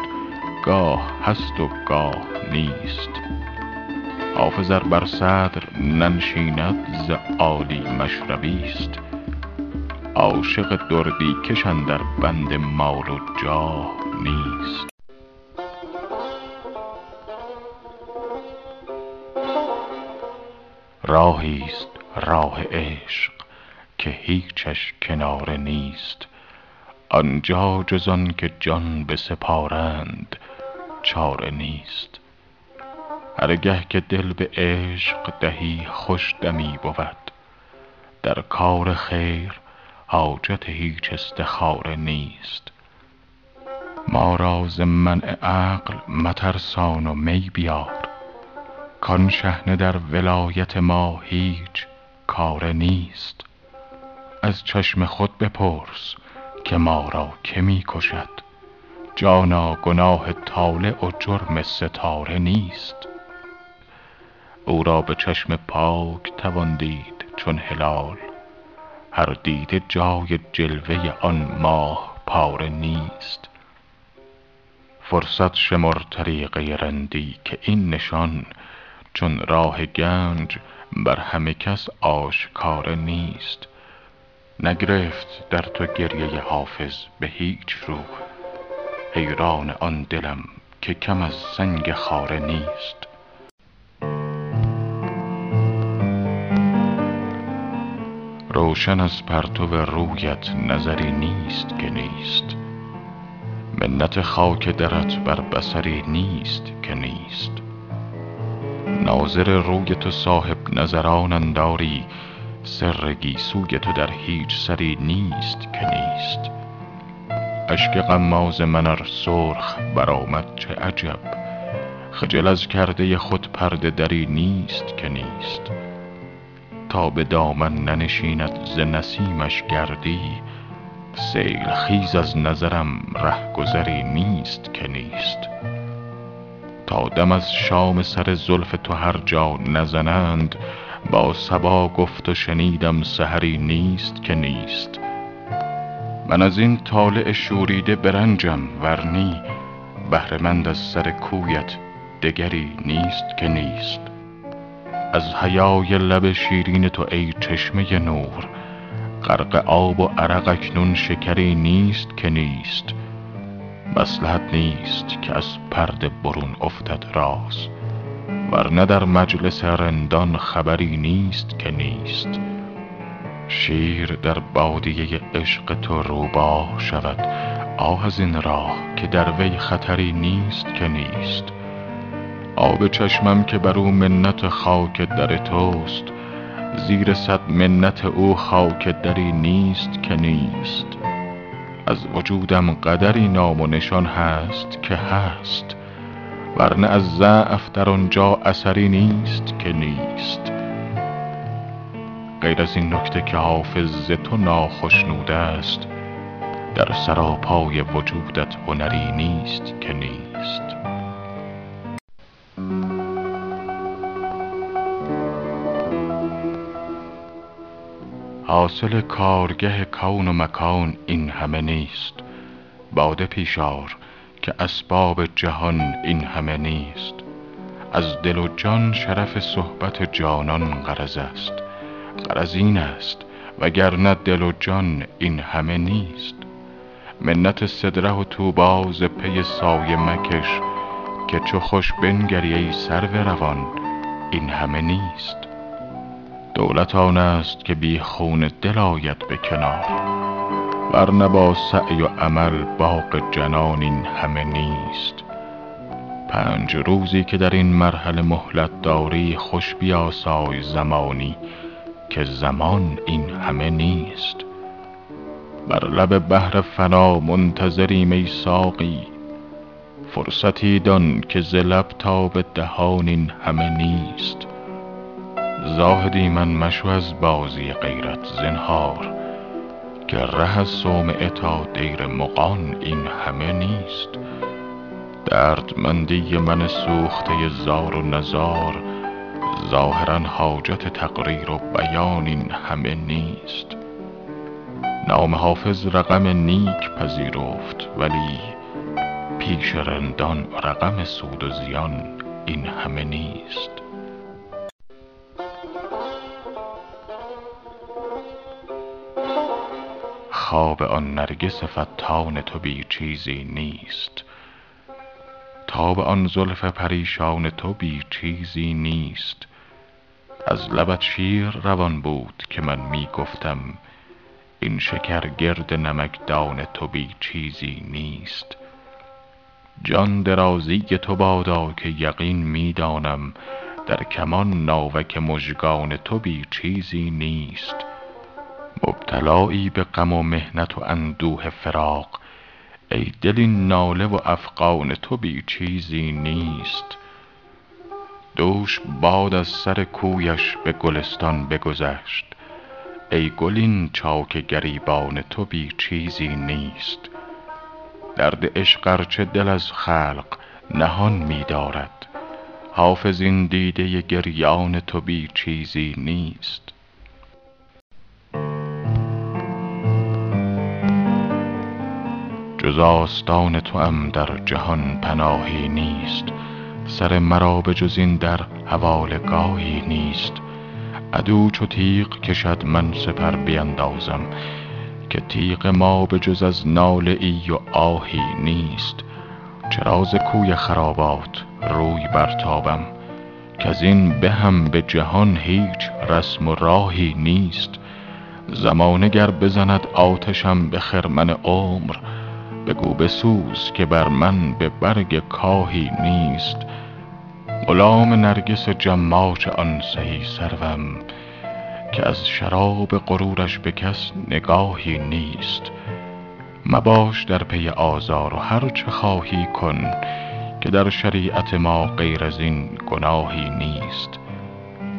گاه هست و گاه نیست. حافظ ار بر صدر ننشیند ز عالی مشربیست عاشق دردی کش اندر بند مال و جاه نیست. راهیست راه عشق که هیچش کناره نیست. آنجا جز آنکه جان بسپارند چاره نیست. هر گه که دل به عشق دهی خوش دمی بود. در کار خیر حاجت هیچ استخاره نیست. ما را ز منع عقل مترسان و می بیار. کان شحنه در ولایت ما هیچ کاره نیست. از چشم خود بپرس که ما را که می کشد. جانا گناه طالع و جرم ستاره نیست. او را به چشم پاک توان دید چون هلال. هر دیده جای جلوه آن ماه پاره نیست. فرصت شمر طریقه رندی که این نشان چون راه گنج بر همه کس آشکاره نیست. نگرفت در تو گریه حافظ به هیچ رو. حیران آن دلم که کم از سنگ خاره نیست. روشن از پرتو رویت نظری نیست که نیست. منت خاک درت بر بصری نیست که نیست. ناظر روی تو صاحب نظرانند آری سر گیسوی تو در هیچ سری نیست که نیست. اشک غماز من ار سرخ برآمد چه عجب خجل از کرده خود پرده دری نیست که نیست. تا به دامن ننشیند ز نسیمش گردی سیل خیز از نظرم رهگذری نیست که نیست. تا دم از شام سر زلف تو هر جا نزنند با صبا گفت و شنیدم سحری نیست که نیست. من از این طالع شوریده به رنجم ور نی بهره مند از سر کویت دگری نیست که نیست. از حیای لب شیرین تو ای چشمه نور غرق آب و عرق اکنون شکری نیست که نیست. مصلحت نیست که از پرده برون افتد راز ورنه در مجلس رندان خبری نیست که نیست. شیر در بادیه عشق تو روباه شود آه از این راه که در وی خطری نیست که نیست. آب چشمم که بر او منت خاک در توست زیر صد منت او خاک دری نیست که نیست. از وجودم قدری نام و نشان هست که هست ورنه از ضعف در آنجا اثری نیست که نیست. غیر از این نکته که حافظ ز تو ناخشنود است در سراپای وجودت هنری نیست که نیست. حاصل کارگه کون و مکان این همه نیست. باده پیش آر که اسباب جهان این همه نیست. از دل و جان شرف صحبت جانان غرض است. غرض این است وگرنه دل و جان این همه نیست. منت سدره و طوبی ز پی سایه مکش که چو خوش بنگری ای سرو روان این همه نیست. دولت آن است که بی خون دل آید به کنار. ورنه با سعی و عمل باغ جنان این همه نیست. پنج روزی که در این مرحله مهلت داری خوش بیاسای زمانی که زمان این همه نیست. بر لب بحر فنا منتظریم ای ساقی. فرصتی دان که ز لب تا به دهان این همه نیست. زاهدی من مشو از بازی غیرت زنهار که ره از صومعه تا دیر مغان این همه نیست. دردمندی من سوخته زار و نزار ظاهرا حاجت تقریر و بیان این همه نیست. نام حافظ رقم نیک پذیرفت ولی پیش رندان رقم سود و زیان این همه نیست. خواب آن نرگس فتان تو بی چیزی نیست. تاب آن زلف پریشان تو بی چیزی نیست. از لبت شیر روان بود که من می گفتم این شکر گرد نمکدان تو بی چیزی نیست. جان درازی تو بادا که یقین می دانم در کمان ناوک مژگان تو بی چیزی نیست. مبتلایی به غم و محنت و اندوه فراق. ای دل این ناله و افغان تو بی چیزی نیست. دوش باد از سر کویش به گلستان بگذشت. ای گل این چاک گریبان تو بی چیزی نیست. درد عشق ار چه دل از خلق نهان می دارد. حافظ این دیده گریان تو بی چیزی نیست. جز آستان توام در جهان پناهی نیست. سر مرا به جز این در حواله گاهی نیست. عدو چو تیغ کشد من سپر بیندازم که تیغ ما به جز از ناله ای و آهی نیست. چرا ز کوی خرابات روی برتابم؟ کز این بهم به جهان هیچ رسم و راهی نیست. زمانه گر بزند آتشم به خرمن عمر بگو بسوز که بر من به برگ کاهی نیست. غلام نرگس جماش آن سهی سروم که از شراب غرورش به کس نگاهی نیست. مباش در پی آزار و هر چه خواهی کن که در شریعت ما غیر از این گناهی نیست.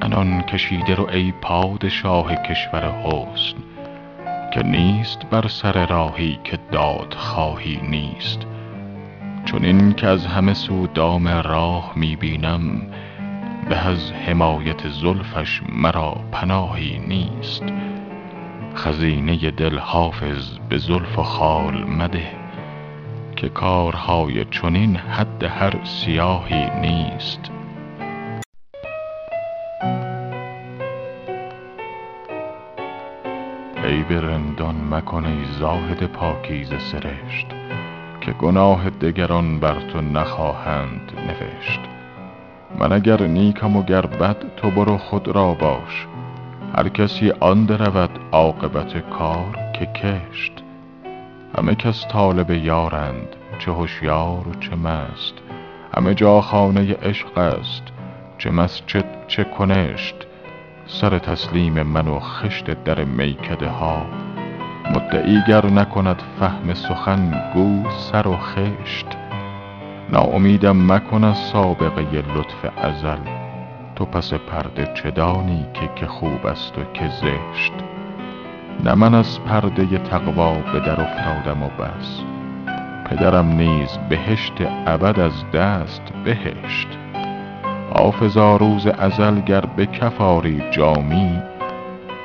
انان کشیده رو ای پادشاه کشور حسن. که نیست بر سر راهی که دادخواهی نیست. چنین که از همه سو دام راه می بینم به از حمایت زلفش مرا پناهی نیست. خزینه دل حافظ به زلف و خال مده که کارهای چنین حد هر سیاهی نیست. عیب رندان مکن ای زاهد پاکیزه سرشت که گناه دگران بر تو نخواهند نوشت. من اگر نیکم و گر بد تو برو خود را باش. هر کسی آن درود عاقبت کار که کشت. همه کس طالب یارند چه هشیار و چه مست. همه جا خانه عشق است چه مسجد چه کنشت. سر تسلیم من و خشت در میکده ها. مدعی گر نکند فهم سخن گو سر و خشت. ناامیدم مکن از سابقه لطف ازل. تو پس پرده چه دانی که که خوب است و که زشت؟ نه من از پرده تقوا به در افتادم و بس. پدرم نیز بهشت ابد از دست بهشت. حافظا روز ازل گر به کف آری جامی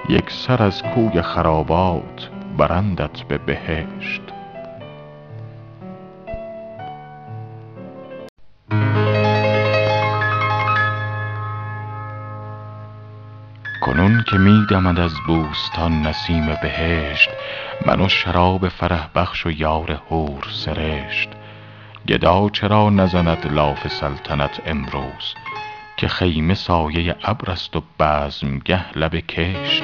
یک سر از کوی خرابات برندت به بهشت. کنون که می دمد از بوستان نسیم بهشت من و شراب فرح بخش و یار حور سرشت. گدا چرا نزند لاف سلطنت امروز؟ که خیمه سایه ابر است و بزمگه لب کشت.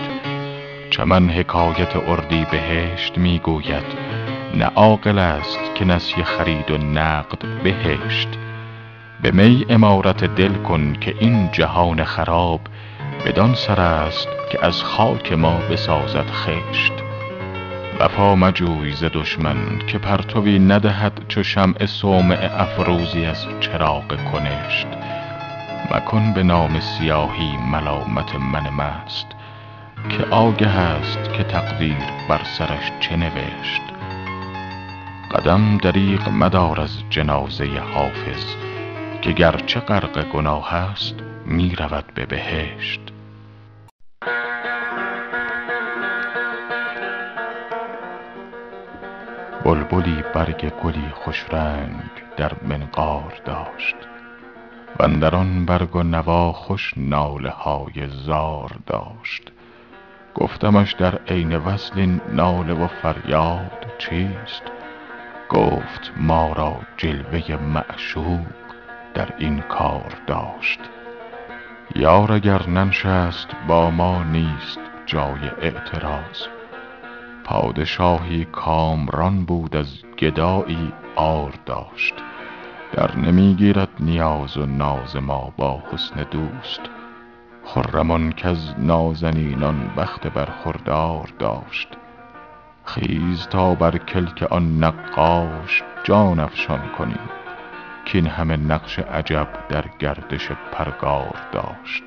چمن حکایت اردیبهشت می گوید نه عاقل است که نسیه خرید و نقد بهشت. به می عمارت دل کن که این جهان خراب بدان سر است که از خاک ما بسازد خشت. وفا مجوی ز دشمن که پرتوی ندهد چو شمع صومعه افروزی از چراغ کنشت. مکن به نامه سیاهی ملامت من مست که آگه است که تقدیر بر سرش چه نوشت. قدم دریغ مدار از جنازه حافظ که گرچه غرق گناه است می رود به بهشت. بلبلی برگ گلی خوش رنگ در منقار داشت. واندر آن برگ و نوا خوش ناله های زار داشت. گفتمش در عین وصل این ناله و فریاد چیست؟ گفت ما را جلوه معشوق در این کار داشت. یار اگر ننشست با ما نیست جای اعتراض. پادشاهی کامران بود از گدایی عار داشت. در نمی گیرد نیاز و ناز ما با حسن دوست. خرم آن کز نازنینان بخت برخوردار داشت. خیز تا بر کلک آن نقاش جان افشان کنیم. کاین همه نقش عجب در گردش پرگار داشت.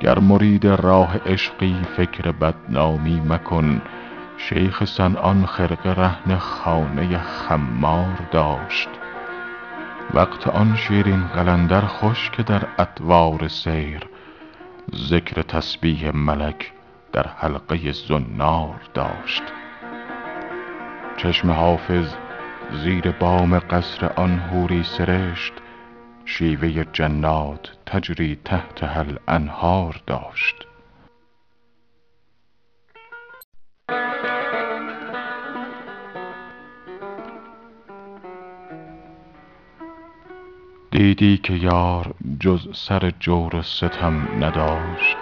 گر مرید راه عشقی فکر بدنامی مکن شیخ صنعان خرقه رهن خانه خمار داشت. وقت آن شیرین قلندر خوش که در اطوار سیر. ذکر تسبیح ملک در حلقه زنار داشت. چشم حافظ زیر بام قصر آن حوری سرشت شیوه جنات تجری تحتها الانهار داشت. دیدی که یار جز سر جور و ستم نداشت.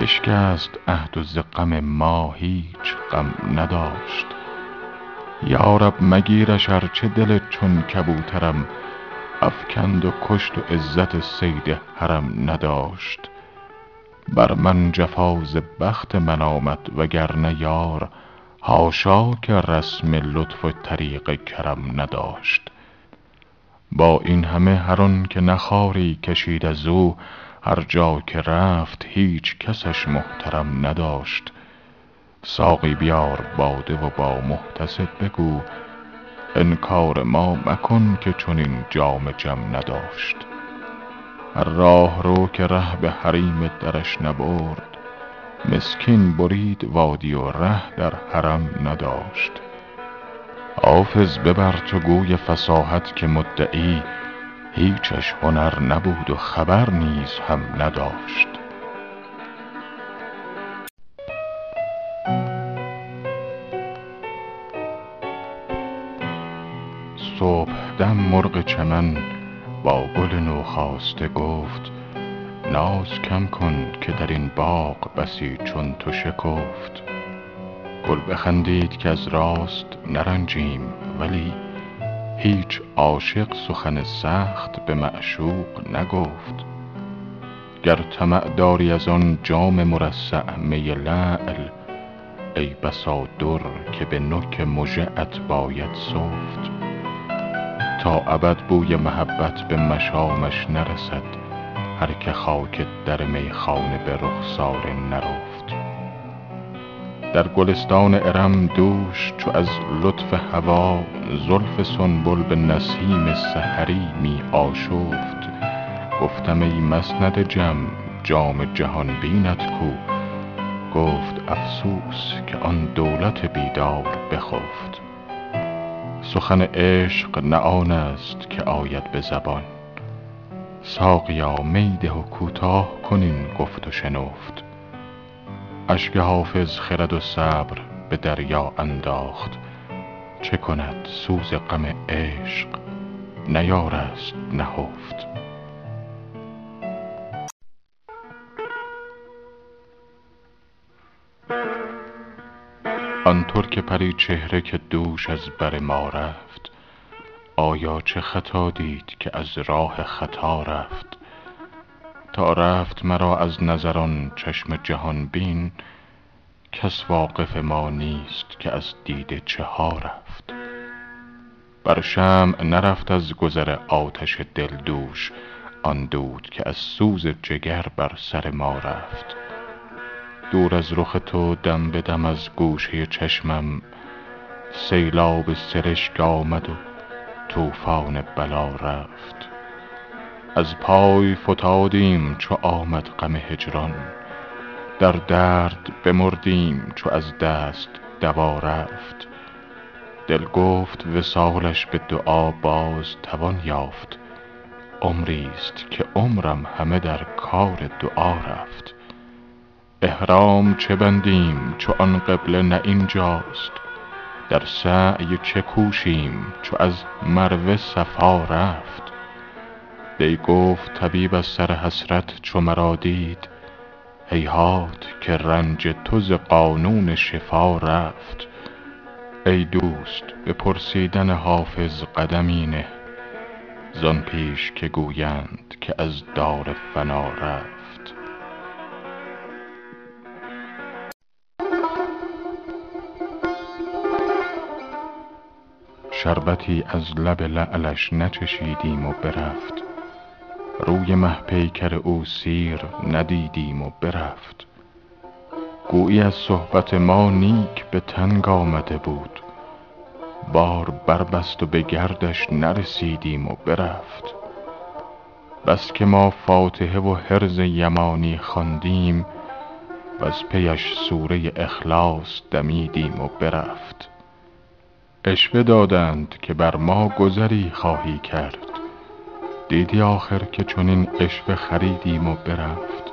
بشکست عهد و ز غم ما هیچ غم نداشت. یا رب مگیرش ار چه دل چون کبوترم. افکند و کشت و عزت صید حرم نداشت. بر من جفا ز بخت من آمد وگرنه یار. حاشا که رسم لطف و طریق کرم نداشت. با این همه هر آن که نه خاری کشید از او هر جا که رفت هیچ کسش محترم نداشت. ساقی بیار باده و با محتسب بگو انکار ما مکن که چنین جام جم نداشت. هر راهرو که ره به حریم درش نبرد مسکین برید وادی و ره در حرم نداشت. حافظ ببر تو گوی فصاحت که مدعی هیچش هنر نبود و خبر نیز هم نداشت. صبحدم مرغ چمن با گل نوخاسته گفت ناز کم کن که در این باغ بسی چون تو شکفت. گل بخندید که از راست نرنجیم ولی هیچ عاشق سخن سخت به معشوق نگفت. گر طمع داری از آن جام مرصع می لعل ای بسا در که به نوک مژه ات باید سفت. تا ابد بوی محبت به مشامش نرسد هر که خاک در میخانه به رخسار نرفت. در گلستان ارم دوش چو از لطف هوا زلف سنبل به نسیم سحری می آشفت. گفتم ای مسند جم جام جهان بینت کو؟ گفت افسوس که آن دولت بیدار بخفت. سخن عشق نه آن است که آید به زبان. ساقیا می ده و کوتاه کن این گفت و شنفت. اشک حافظ خرد و صبر به دریا انداخت. چه کند سوز غم عشق؟ نیارست نهفت آن ترک پریچهره که دوش از بر ما رفت آیا چه خطا دید که از راه خطا رفت؟ تا رفت مرا از نظر آن چشم جهان بین کس واقف ما نیست که از دیده چه ها رفت. بر شمع نرفت از گذر آتش دل دوش آن دود که از سوز جگر بر سر ما رفت. دور از رخ تو دم به دم از گوشه چشمم سیلاب سرشک آمد و طوفان بلا رفت. از پای فتادیم چو آمد غم هجران. در درد بمردیم چو از دست دوا رفت. دل گفت وصالش به دعا باز توان یافت. عمریست که عمرم همه در کار دعا رفت. احرام چه بندیم چو آن قبله نه اینجاست. در سعی چه کوشیم چو از مروه صفا رفت. دی گفت طبیب از سر حسرت چو مرا دید هیهات که رنج تو ز قانون شفا رفت. ای دوست به پرسیدن حافظ قدمی نه زان پیش که گویند که از دار فنا رفت. شربتی از لب لعلش نچشیدیم و برفت. روی مه پیکر او سیر ندیدیم و برفت. گویی از صحبت ما نیک به تنگ آمده بود. بار بربست و به گردش نرسیدیم و برفت. بس که ما فاتحه و حرز یمانی خواندیم وز پیش سوره اخلاص دمیدیم و برفت. عشوه دادند که بر ما گذری خواهی کرد. دیدی آخر که چنین عشوه خریدیم و برفت.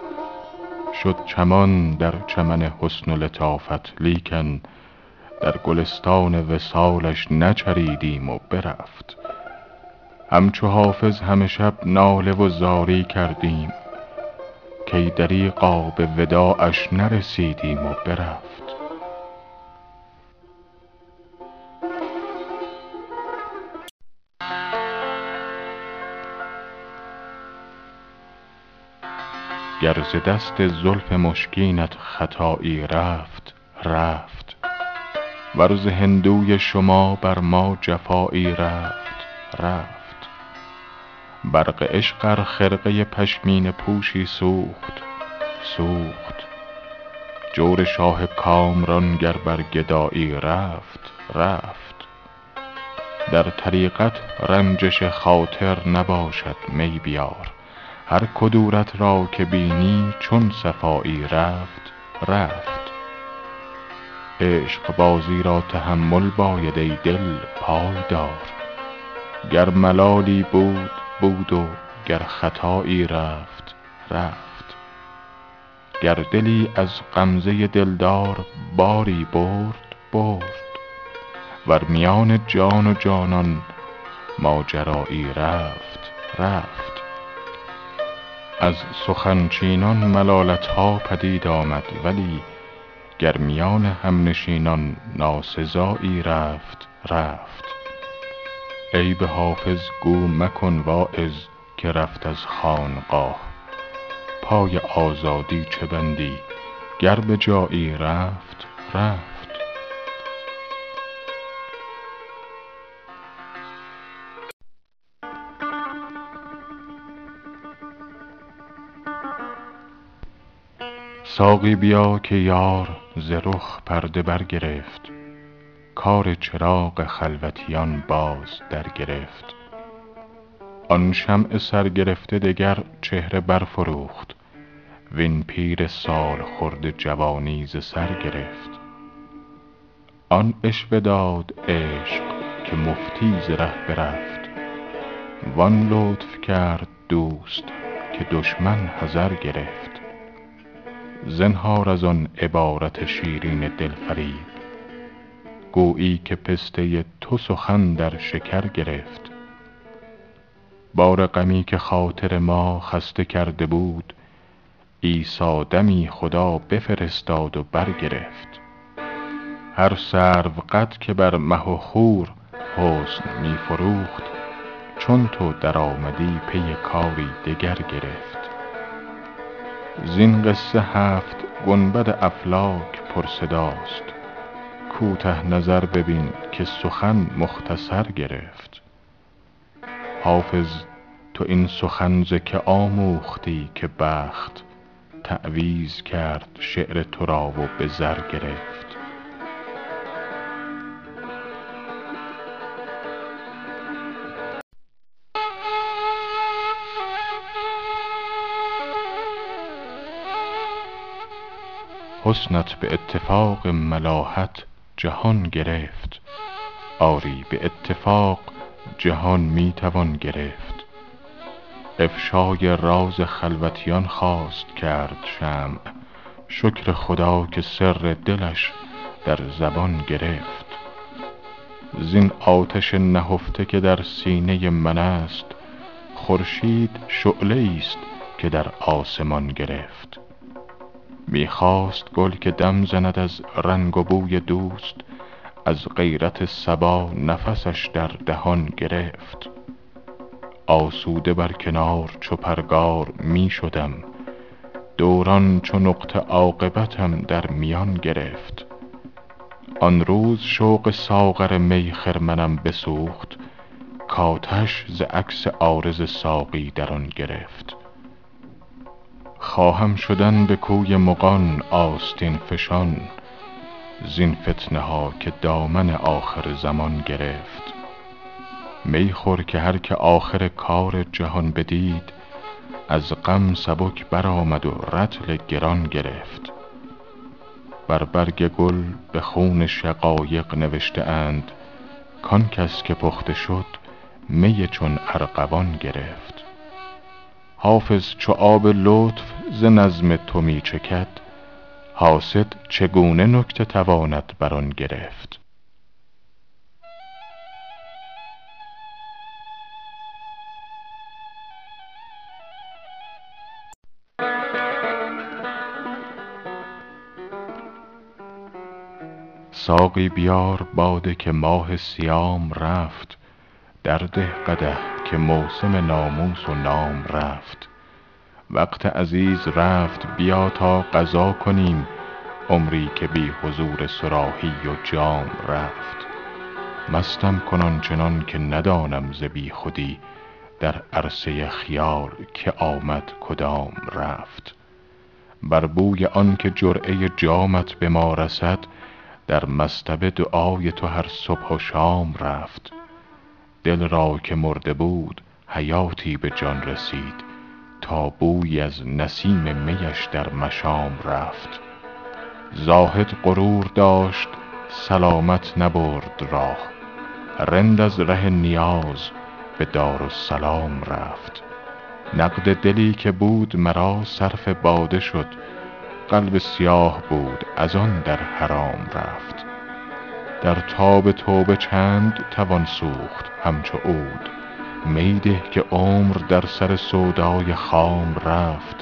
شد چمان در چمن حسن و لطافت لیکن در گلستان وصالش نچریدیم و برفت. همچو حافظ همه شب ناله و زاری کردیم. کای دریغا به وداعش نرسیدیم و برفت. گر ز دست زلف مشکینت خطایی رفت رفت. ور ز هندوی شما بر ما جفایی رفت رفت. برق عشق ار خرقه پشمینه پوشی سوخت سوخت. جور شاه کامران گر بر گدایی رفت رفت. در طریقت رنجش خاطر نباشد می بیار. هر کدورت را که بینی چون صفایی رفت رفت. عشقبازی را تحمل باید ای دل پای دار گر ملالی بود بود و گر خطایی رفت رفت. گر دلی از غمزه دلدار باری برد برد. ور میان جان و جانان ماجرایی رفت رفت. از سخن چینان ملالت ها پدید آمد ولی گر میان همنشینان ناسزایی رفت رفت. عیب حافظ گو مکن واعظ که رفت از خانقاه. پای آزادی چه بندی؟ گر به جایی رفت رفت. ساقی بیا که یار ز رخ پرده برگرفت. کار چراغ خلوتیان باز درگرفت. آن شمع سرگرفته دگر چهره برفروخت. وین پیر سالخورده جوانی ز سر گرفت. آن عشوه داد عشق که مفتی ز ره برفت. وان لطف کرد دوست که دشمن حذر گرفت. زنهار از آن عبارت شیرین دلفریب. گویی که پسته تو سخن در شکر گرفت. بار غمی که خاطر ما خسته کرده بود عیسی دمی خدا بفرستاد و برگرفت. هر سروقد که بر مه و خور حسن می فروخت چون تو درآمدی پی کاری دگر گرفت. زین قصه هفت گنبد افلاک پر صداست. کوته نظر ببین که سخن مختصر گرفت. حافظ تو این سخن ز که آموختی که بخت؟ تعویذ کرد شعر تو را و به زر گرفت. حسنت به اتفاق ملاحت جهان گرفت. آری به اتفاق جهان می توان گرفت. افشای راز خلوتیان خواست کرد شمع. شکر خدا که سر دلش در زبان گرفت. زین آتش نهفته که در سینه من است خورشید شعله ایست که در آسمان گرفت. می خواست گل که دم زند از رنگ و بوی دوست از غیرت صبا نفسش در دهان گرفت. آسوده بر کنار چو پرگار می شدم دوران چو نقطه عاقبتم در میان گرفت. آن روز شوق ساغر می خرمنم بسوخت کآتش ز عکس عارض ساقی در آن گرفت. خواهم شدن به کوی مغان آستین فشان زین فتنه ها که دامن آخر زمان گرفت. می خور که هر که آخر کار جهان بدید از غم سبک برآمد و رطل گران گرفت. بر برگ گل به خون شقایق نوشته اند کان کس که پخته شد می چون ارغوان گرفت. حافظ چو آب لطف ز نظم تو می چکد حاسد چگونه نکته تواند بر آن گرفت؟ ساقی بیار باده که ماه صیام رفت درده قدح که موسم ناموس و نام رفت. وقت عزیز رفت بیا تا قضا کنیم. عمری که بی حضور صراحی و جام رفت. مستم کن آن چنان که ندانم ز بیخودی در عرصه خیال که آمد کدام رفت. بر بوی آن که جرعه جامت به ما رسد در مصطبه دعای تو هر صبح و شام رفت. دل را که مرده بود حیاتی به جان رسید. تا بویی از نسیم میش در مشام رفت. زاهد غرور داشت سلامت نبرد راه. رند از ره نیاز به دارالسلام رفت. نقد دلی که بود مرا صرف باده شد. قلب سیاه بود از آن در حرام رفت. در تاب توبه چند توان سوخت همچو عود. می ده که عمر در سر سودای خام رفت.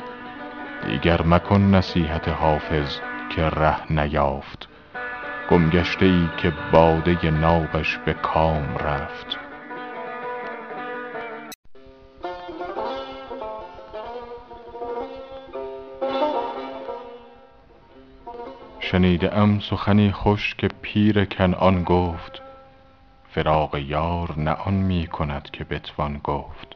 دیگر مکن نصیحت حافظ که ره نیافت. گم گشته ای که باده نابش به کام رفت. شنیده ام سخنی خوش که پیر کنعان گفت فراق یار نه آن می کند که بتوان گفت.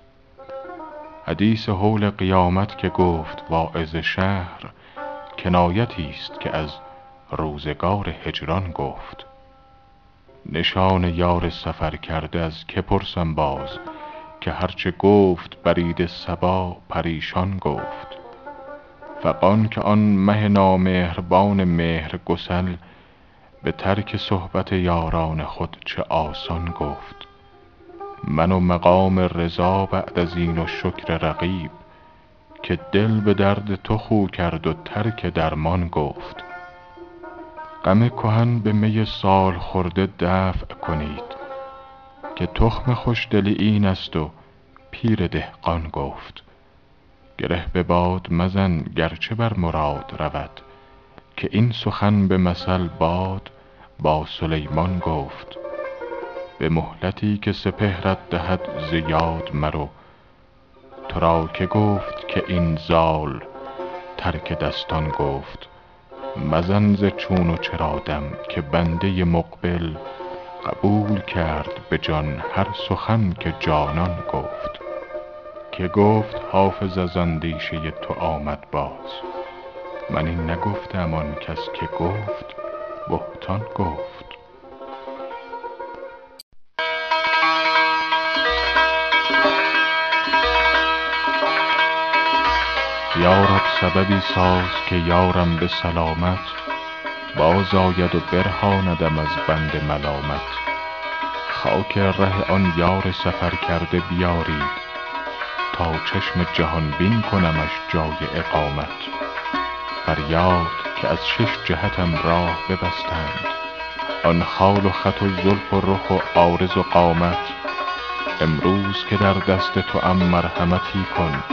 حدیث هول قیامت که گفت واعظ شهر کنایتی است که از روزگار هجران گفت. نشان یار سفر کرده از که پرسم باز که هر چه گفت برید صبا پریشان گفت. فغان که آن مه نامهربان مهر گسل به ترک صحبت یاران خود چه آسان گفت. من و مقام رضا بعد از این و شکر رقیب که دل به درد تو خو کرد و ترک درمان گفت. غم کهن به می سال خورده دفع کنید که تخم خوشدلی این است و پیر دهقان گفت. گره به باد مزن گرچه بر مراد رود که این سخن به مثل باد با سلیمان گفت به مهلتی که سپهرت دهد ز یاد مرو. تو را که گفت که این زال ترک دستان گفت مزن ز چون و چرا دم که بنده مقبل قبول کرد به جان هر سخن که جانان گفت. که گفت حافظ از اندیشه تو آمد باز. من این نگفته ام آن کس که گفت بهتان گفت. یا رب سببی ساز که یارم به سلامت باز آید و برهاندم از بند ملامت. خاک ره آن یار سفر کرده بیارید تا چشم جهان بین کنمش جای اقامت. فریاد که از شش جهتم راه ببستند. آن خال و خط و زلف و رخ و عارض و قامت. امروز که در دست توام مرحمتی کن.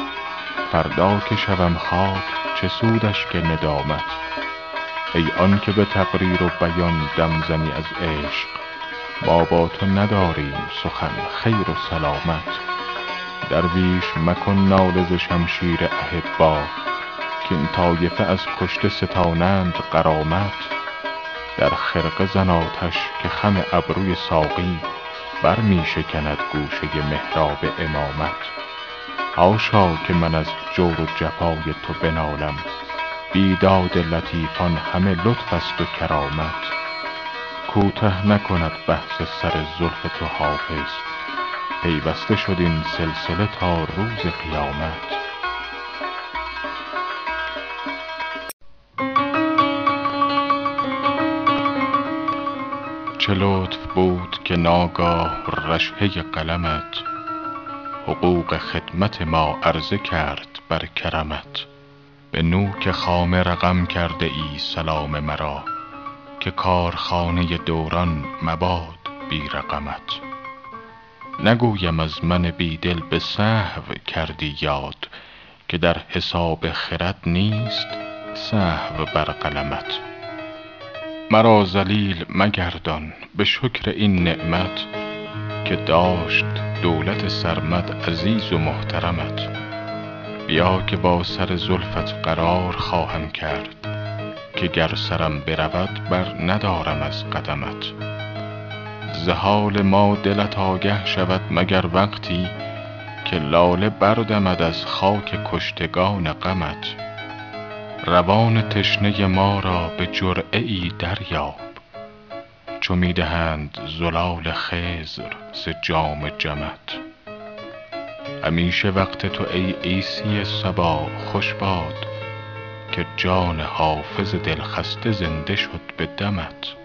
فردا که شوم خاک چه سودش که ندامت. ای آن که به تقریر و بیان دم زنی از عشق ما با تو نداریم سخن خیر و سلامت. درویش مکن ناله ز شمشیر احبا کاین طایفه از کشته ستانند غرامت. در خرقه زن آتش که خم ابروی ساقی بر می شکند گوشه محراب امامت. حاشا که من از جور و جفای تو بنالم بیداد لطیفان همه لطف است و کرامت. کوته نکند بحث سر زلف تو حافظ پیوسته شد این سلسله تا روز قیامت. چه لطف بود که ناگاه رشحه قلمت حقوق خدمت ما عرضه کرد بر کرمت. به نوک خامه رقم کرده ای سلام مرا که کارخانه دوران مباد بی رقمت. نگویم از من بی دل به سهو کردی یاد که در حساب خرد نیست سهو بر قلمت. مرا ذلیل مگردان به شکر این نعمت که داشت دولت سرمد عزیز و محترمت. بیا که با سر زلفت قرار خواهم کرد که گر سرم برود بر ندارم از قدمت. ز حال ما دلت آگه شود مگر وقتی که لاله بردمد از خاک کشتگان غمت؟ روان تشنه ما را به جرعه ای دریاب. چو می دهند زلال خضر ز جام جمت. همیشه وقت تو ای عیسی صبا خوش باد که جان حافظ دلخسته زنده شد به دمت.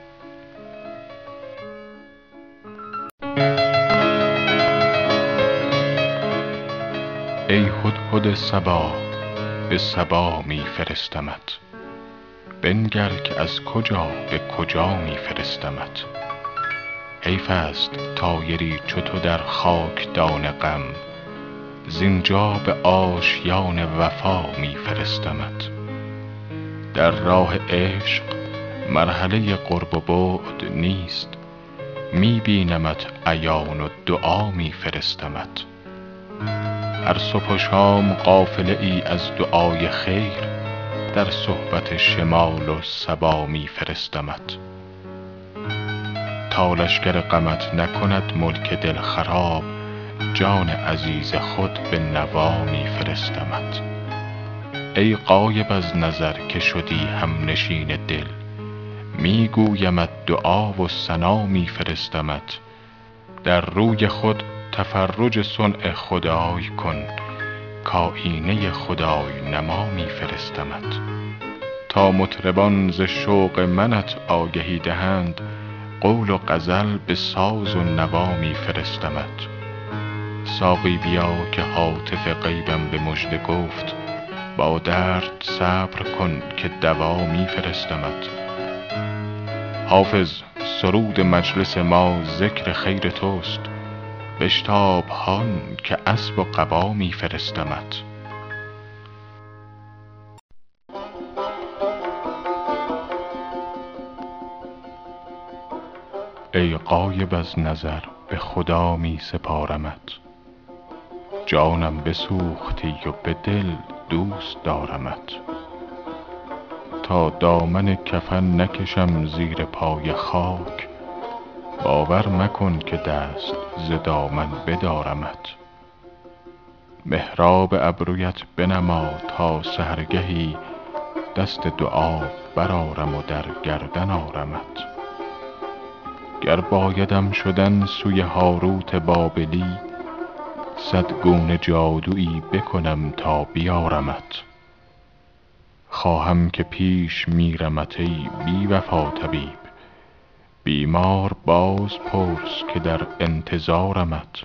ای هدهد صبا به صبا می فرستمت. بنگر که از کجا به کجا می فرستمت. حیف است طایری چو تو در خاکدان غم زینجا به آشیان وفا می فرستمت. در راه عشق مرحله قرب و بعد نیست می بینمت عیان و دعا می فرستمت هر صبح و شام قافله ای از دعای خیر در صحبت شمال و صبا می فرستمت تا لشکر غمت نکند ملک دل خراب جان عزیز خود به نوا می فرستمت ای غایب از نظر که شدی همنشین دل می گویمت دعا و ثنا می فرستمت در روی خود تفرج صنع خدای کن. کآیینه خدای نما می فرستمت تا مطربان ز شوق منت آگهی دهند قول و غزل به ساز و نوا می فرستمت ساقی بیا که هاتف غیبم به مژده گفت با درد صبر کن که دوا می فرستمت حافظ سرود مجلس ما ذکر خیر توست. بشتاب هان که اسب و قبا می فرستمت. ای غایب از نظر به خدا می سپارمت. جانم بسوختی و به دل دوست دارمت. تا دامن کفن نکشم زیر پای خاک. باور مکن که دست ز دامن بدارمت. محراب ابرویت بنما تا سحرگهی دست دعا برآرم و در گردن آرمت. گر بایدم شدن سوی هاروت بابلی صد گونه جادویی بکنم تا بیارمت. خواهم که پیش میرمت ای بی وفا طبیب. بیمار باز پرس که در انتظارمت.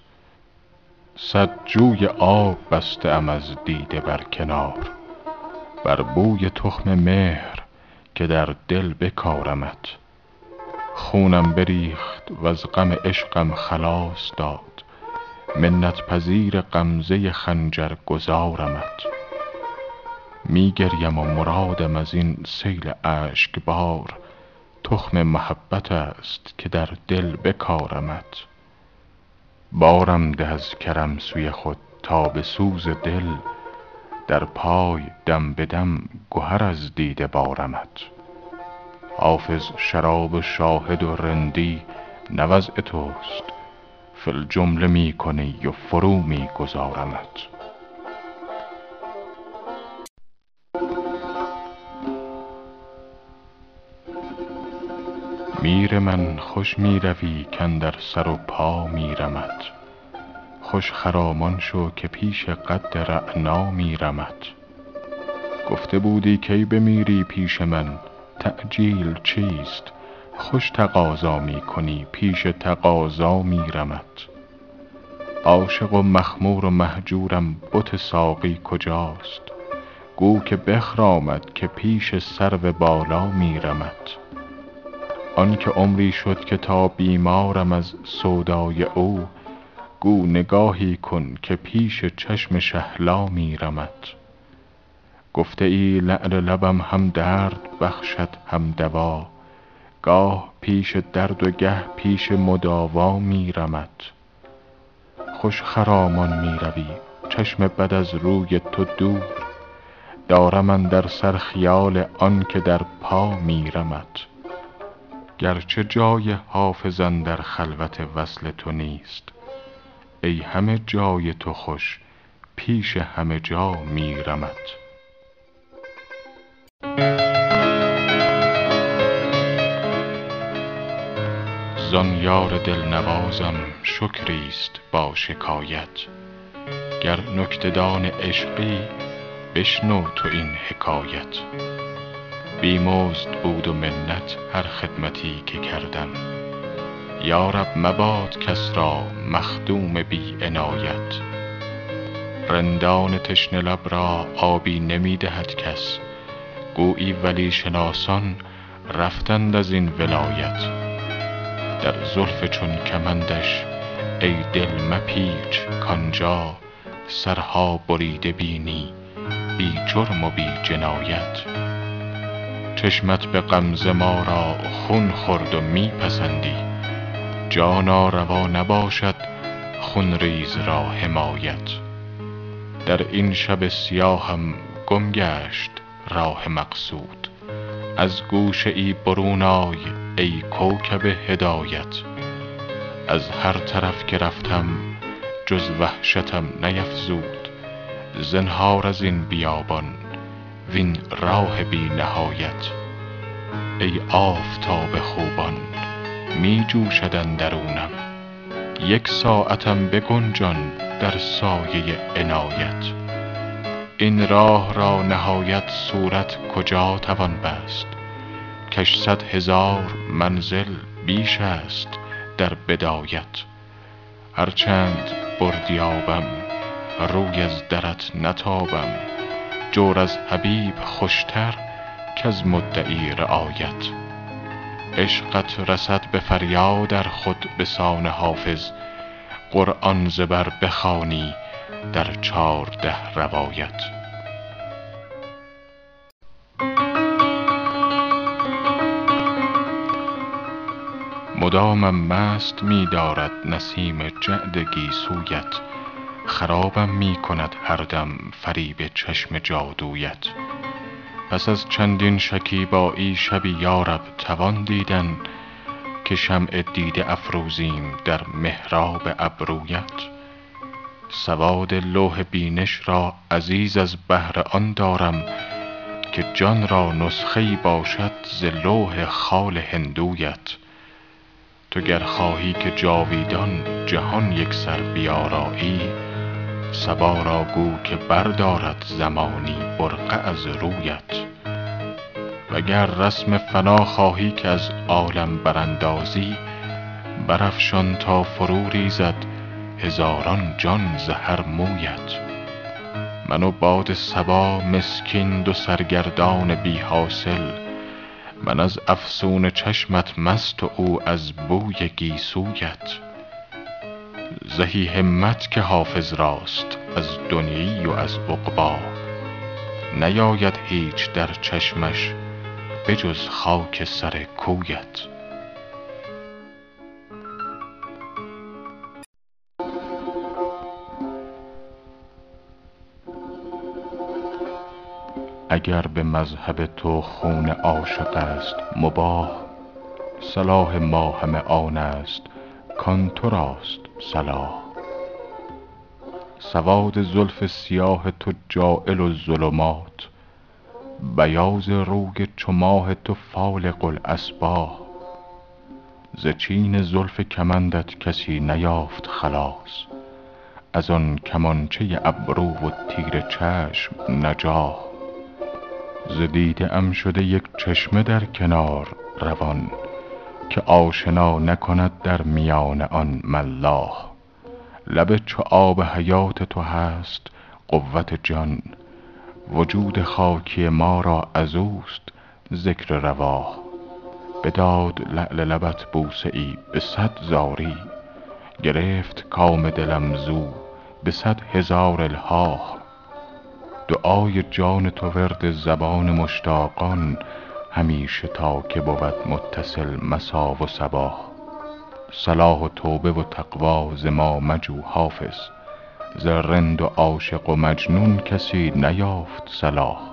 صد جوی آب بسته ام از دیده بر کنار. بر بوی تخم مهر که در دل بکارمت. خونم بریخت وز غم عشقم خلاص داد. منت پذیر غمزه خنجر گذارمت. می گریم و مرادم از این سیل اشکبار. تخم محبت است که در دل بکارمت. بارم ده از کرم سوی خود تا به سوز دل. در پای دم به دم گهر از دیده بارمت. حافظ شراب شاهد و رندی نه وضع توست. فی الجمله می کنی و فرو می گذارمت. میر من خوش می روی کاندر سر و پا میرمت خوش خرامان شو که پیش قد رعنا میرمت گفته بودی کی بمیری پیش من؟ تعجیل چیست؟ خوش تقاضا می کنی پیش تقاضا میرمت عاشق و مخمور و مهجورم بت ساقی کجاست؟ گو که بخرامد که پیش سرو بالا میرمت که عمری شد که تا بیمارم از سودای او گو نگاهی کن که پیش چشم شهلا میرمت گفته ای لعل لبم هم درد بخشد هم دوا گاه پیش درد و گه پیش مداوا میرمت خوش خرامان می روی چشم بد از روی تو دور دارم اندر سر خیال آن که در پا میرمت گرچه جای حافظ اندر خلوت وصل تو نیست. ای همه جای تو خوش پیش همه جا میرمت زان یار دلنوازم شکریست با شکایت. گر نکته دان عشقی بشنو تو این حکایت. بی مزد بود و منت هر خدمتی که کردم. یا رب مباد کس را مخدوم بی عنایت. رندان تشنه لب را آبی نمی دهد کس. گویی ولی شناسان رفتند از این ولایت. در زلف چون کمندش ای دل مپیچ کآنجا سرها بریده بینی. بی جرم و بی جنایت. چشمت به غمزه ما را خون خورد و می پسندی جانا روا نباشد خون ریز را حمایت. در این شب سیاهم گم گشت راه مقصود. از گوشه ای برون آی ای کوکب هدایت. از هر طرف که رفتم جز وحشتم نیفزود. زنهار از این بیابان وین راه بی نهایت. ای آفتاب خوبان می جوشد اندرونم. یک ساعتم بگنجان در سایه عنایت. این راه را نهایت صورت کجا توان بست؟ کش صد هزار منزل بیش است در بدایت. هر چند بردیابم روی از درت نتابم. جور از حبیب خوشتر کز مدعی رعایت. عشقت رسد به فریاد ار خود به سان حافظ قرآن ز بر بخوانی در چارده روایت. مدامم مست می دارد نسیم جعد گیسویت خرابم می کند هر دم فریب چشم جادویت. پس از چندین شکیبایی شبی یا رب توان دیدن که شمع دیده افروزیم در محراب ابرویت. سواد لوح بینش را عزیز از بهر آن دارم که جان را نسخه باشد ز لوح خال هندویت. تو گر خواهی که جاویدان جهان یکسر بیارایی صبا را گو که بردارد زمانی برقع از رویت. وگر رسم فنا خواهی که از عالم براندازی برافشان تا فرو ریزد هزاران جان ز هر مویت. من و باد صبا مسکین دو سرگردان بی حاصل من از افسون چشمت مست و او از بوی گیسویت. زهی همت که حافظ راست از دنیی و از عقبی نیاید هیچ در چشمش به جز خاک سر کویت. اگر به مذهب تو خون عاشق است مباح صلاح ما همه آن است کآن تو راست. صلاح. سواد زلف سیاه تو جاعل الظلمات بیاض روی چو ماه تو فالق الاصباح ز چین زلف کمندت کسی نیافت خلاص از آن کمانچه ابرو و تیر چشم نجاح. ز دیده ام شده یک چشمه در کنار روان که آشنا نکند در میان آن ملاح. لب چو آب حیات تو هست قوت جان. وجود خاکی ما را از اوست ذکر رواح. بداد لعل لبت بوسه ای به صد زاری. گرفت کام دلم زو به صد هزار الحاح. دعای جان تو ورد زبان مشتاقان همیشه تا که بود متصل مسا و صباح صلاح و توبه و تقوا ز ما مجو حافظ. ز رند و عاشق و مجنون کسی نیافت صلاح.